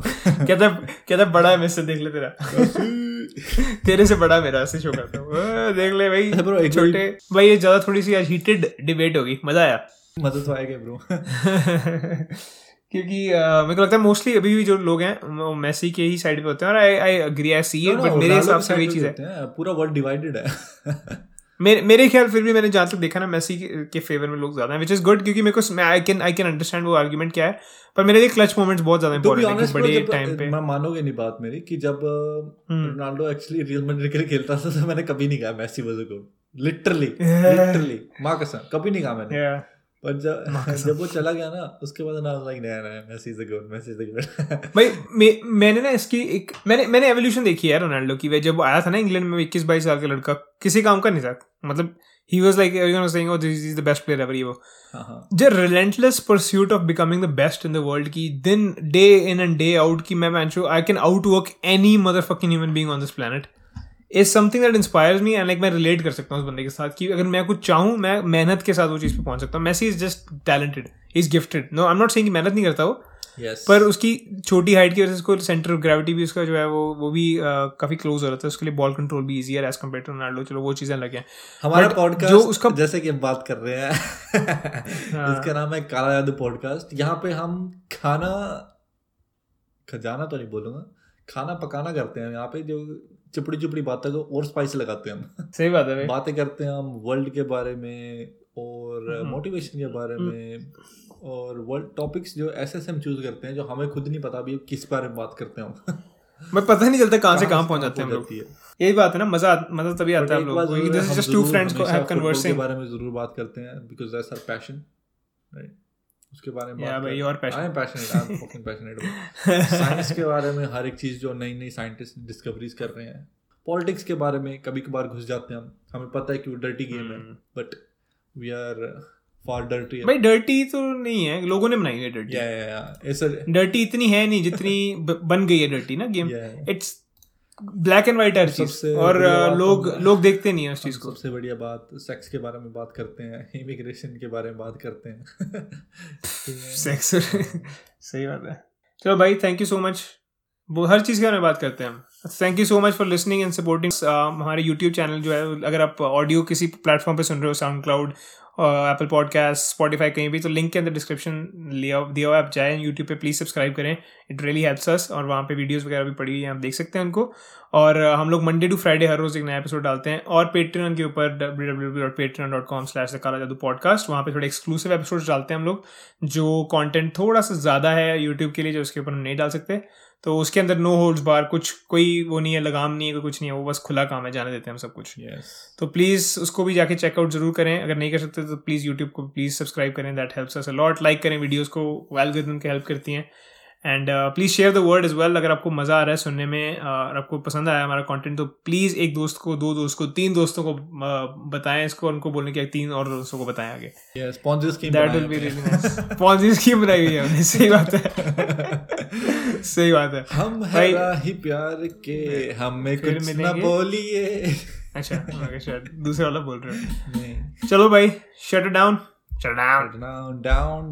कहता कहता बड़ा है मेरे देख ले तेरा। (laughs) तेरे से बड़ा मेरा ऐसे शो करता हूँ। देख ले भाई छोटे भाई ये ज़्यादा थोड़ी सी आज हीटेड डिबेट होगी। मज़ा आया। मदद तो आएगा ब्रो (laughs) क्योंकि मेरे को लगता है मोस्टली अभी भी जो लोग हैं वो मेसी के ही साइड पे होते हैं और I I agree I see it but मेरे हिसाब से वही चीज़ है। पूरा वर्ल्ड डिवाइडेड है। (laughs) मेरे मेरे ख्याल फिर भी मैंने जहाँ तक देखा ना मेसी के, फेवर में लोग ज़्यादा हैं विच इज़ गुड क्योंकि मेरे को I can I can understand वो आर्ग्यूमेंट क्या है पर मेरे लिए क्लच मोमेंट्स बहुत ज़्यादा इंपॉर्टेंट है बड़े टाइम पे। मैं मानोगे नहीं बात मेरी कि जब हम्म। रोनाल्डो एक्चुअली रियल मैड्रिड के लिए खेलता था तो मैंने कभी नहीं कहा Messi was a good literally literally माँ कसम कभी नहीं कहा मैंने। पर जब (laughs) (laughs) जब वो चला गया ना उसके बाद ना लाइक नया नया Messi is good Messi is good भाई मे, मैंने ना इसकी एक मैंने मैंने एवोल्यूशन देखी है रोनाल्डो की वे जब आया था ना इंग्लैंड में इक्कीस बाईस साल का लड़का किसी काम का नहीं था। मतलब ही was like everyone was saying oh this is the best player ever ये वो. जो relentless pursuit of becoming the best in the world की दिन day in and day out की मैं मैं I can out work any mother fucking human being on this planet is something that inspires me and like मैं रिलेट कर सकता हूँ उस बंदे के साथ कि अगर मैं कुछ चाहूँ मैं मेहनत के साथ वो चीज़ पे पहुँच सकता हूँ। Messi is just talented is gifted no I am not saying मेहनत नहीं करता वो। यस पर उसकी छोटी हाइट की वजह से उसको सेंटर ऑफ़ ग्रेविटी भी उसका जो है वो वो भी uh, काफ़ी क्लोज हो रहा था। उसके लिए बॉल कंट्रोल भी इजी है एज कंपेयर टू रोनाल्डो चलो वो चीज़ें लगे हैं। हमारा पॉडकास्ट जो उसका- जैसे कि हम बात कर रहे हैं। (laughs) हाँ। इसका नाम है काला जादू पॉडकास्ट यहाँ पे हम खाना खजाना तो नहीं बोलूँगा। खाना पकाना करते हैं। यहाँ पे जो चिपड़ी चिपड़ी बातों को और स्पाइस लगाते हैं हम। (laughs) सही बात है बातें करते हैं हम वर्ल्ड के बारे में और हम्म। मोटिवेशन के बारे में और वर्ल्ड टॉपिक्स जो ऐसे ऐसे हम चूज़ करते हैं जो हमें खुद नहीं पता अभी किस बारे में बात करते हैं हम। (laughs) मैं पता नहीं चलता कहाँ से कहाँ पहुँच जाते हैं हम लोग। यही बात है ना मज़ा मज़ा तभी आता है हम लोग this is just two friends को हैव football के बारे में ज़रूर बात करते हैं because that's our passion right उसके बारे में Yeah, भाई, passion. I am passionate I am fucking passionate science के बारे में हर एक चीज़ जो नई नई साइंटिस्ट डिस्कवरीज कर रहे हैं। पॉलिटिक्स के बारे में कभी कभार घुस जाते हैं हम। हमें पता है कि वो डर्टी गेम है। But we are for dirty भाई डर्टी तो नहीं है लोगों ने बनाई है डर्टी या या या ऐसा डर्टी इतनी है नहीं जितनी बन गई है डर्टी ना game. It's black and white है चीज़। और लोग तो- लोग देखते नहीं है उस चीज़ को। सबसे बढ़िया बात सेक्स के बारे में बात करते हैं इमिग्रेशन के बारे में बात करते हैं। सेक्स (laughs) सही बात है। चलो भाई थैंक यू सो मच वो हर चीज़ के बारे में बात करते हैं हम। Thank you so much for listening and supporting हमारे यूट्यूब चैनल जो है अगर आप ऑडियो किसी प्लेटफॉर्म पे सुन रहे हो SoundCloud Apple podcast Spotify कहीं भी तो लिंक के अंदर डिस्क्रिप्शन लिया दिया हुआ आप जाएँ यूट्यूब पे प्लीज़ सब्सक्राइब करें। इट रियली हेल्प्स अस और वहाँ पे वीडियोस वगैरह भी पड़ी हुई हैं आप देख सकते हैं उनको। और uh, हम लोग मंडे टू फ्राइडे हर रोज़ एक नया एपिसोड डालते हैं और पेट्रियन के ऊपर W W dot Patreon dot com slash Kaala Jaadu podcast वहाँ पे थोड़े एक्सक्लूसिव एपिसोड्स डालते हैं हम लोग जो कॉन्टेंट थोड़ा सा ज़्यादा है यूट्यूब के लिए जो उसके ऊपर हम नहीं डाल सकते। तो उसके अंदर नो होल्ड्स बार कुछ कोई वो नहीं है लगाम नहीं है कोई कुछ नहीं है वो बस खुला काम है जाने देते हैं हम सब कुछ। यस तो प्लीज़ उसको भी जाके चेकआउट ज़रूर करें अगर नहीं कर सकते तो प्लीज़ यूट्यूब को प्लीज़ सब्सक्राइब करें that helps us lot like करें वीडियोज़ को एल्गोरिथम की हेल्प करती हैं। And please share the word as well अगर आपको मज़ा आ रहा है सुनने में uh, और आपको पसंद आया हमारा कंटेंट तो प्लीज़ एक दोस्त को दो दोस्त को तीन दोस्तों को uh, बताएँ इसको और उनको बोलने के तीन और दोस्तों को बताएँ आगे। Scheme that will be really nice scheme बनाई हुई है (laughs) सही बात है। (laughs) (laughs) सही बात है। हम है ही प्यार के हमें फिर कुछ ना बोलिए। अच्छा शायद दूसरे वाला बोल रहे हो। (laughs) चलो भाई shut down shut down down down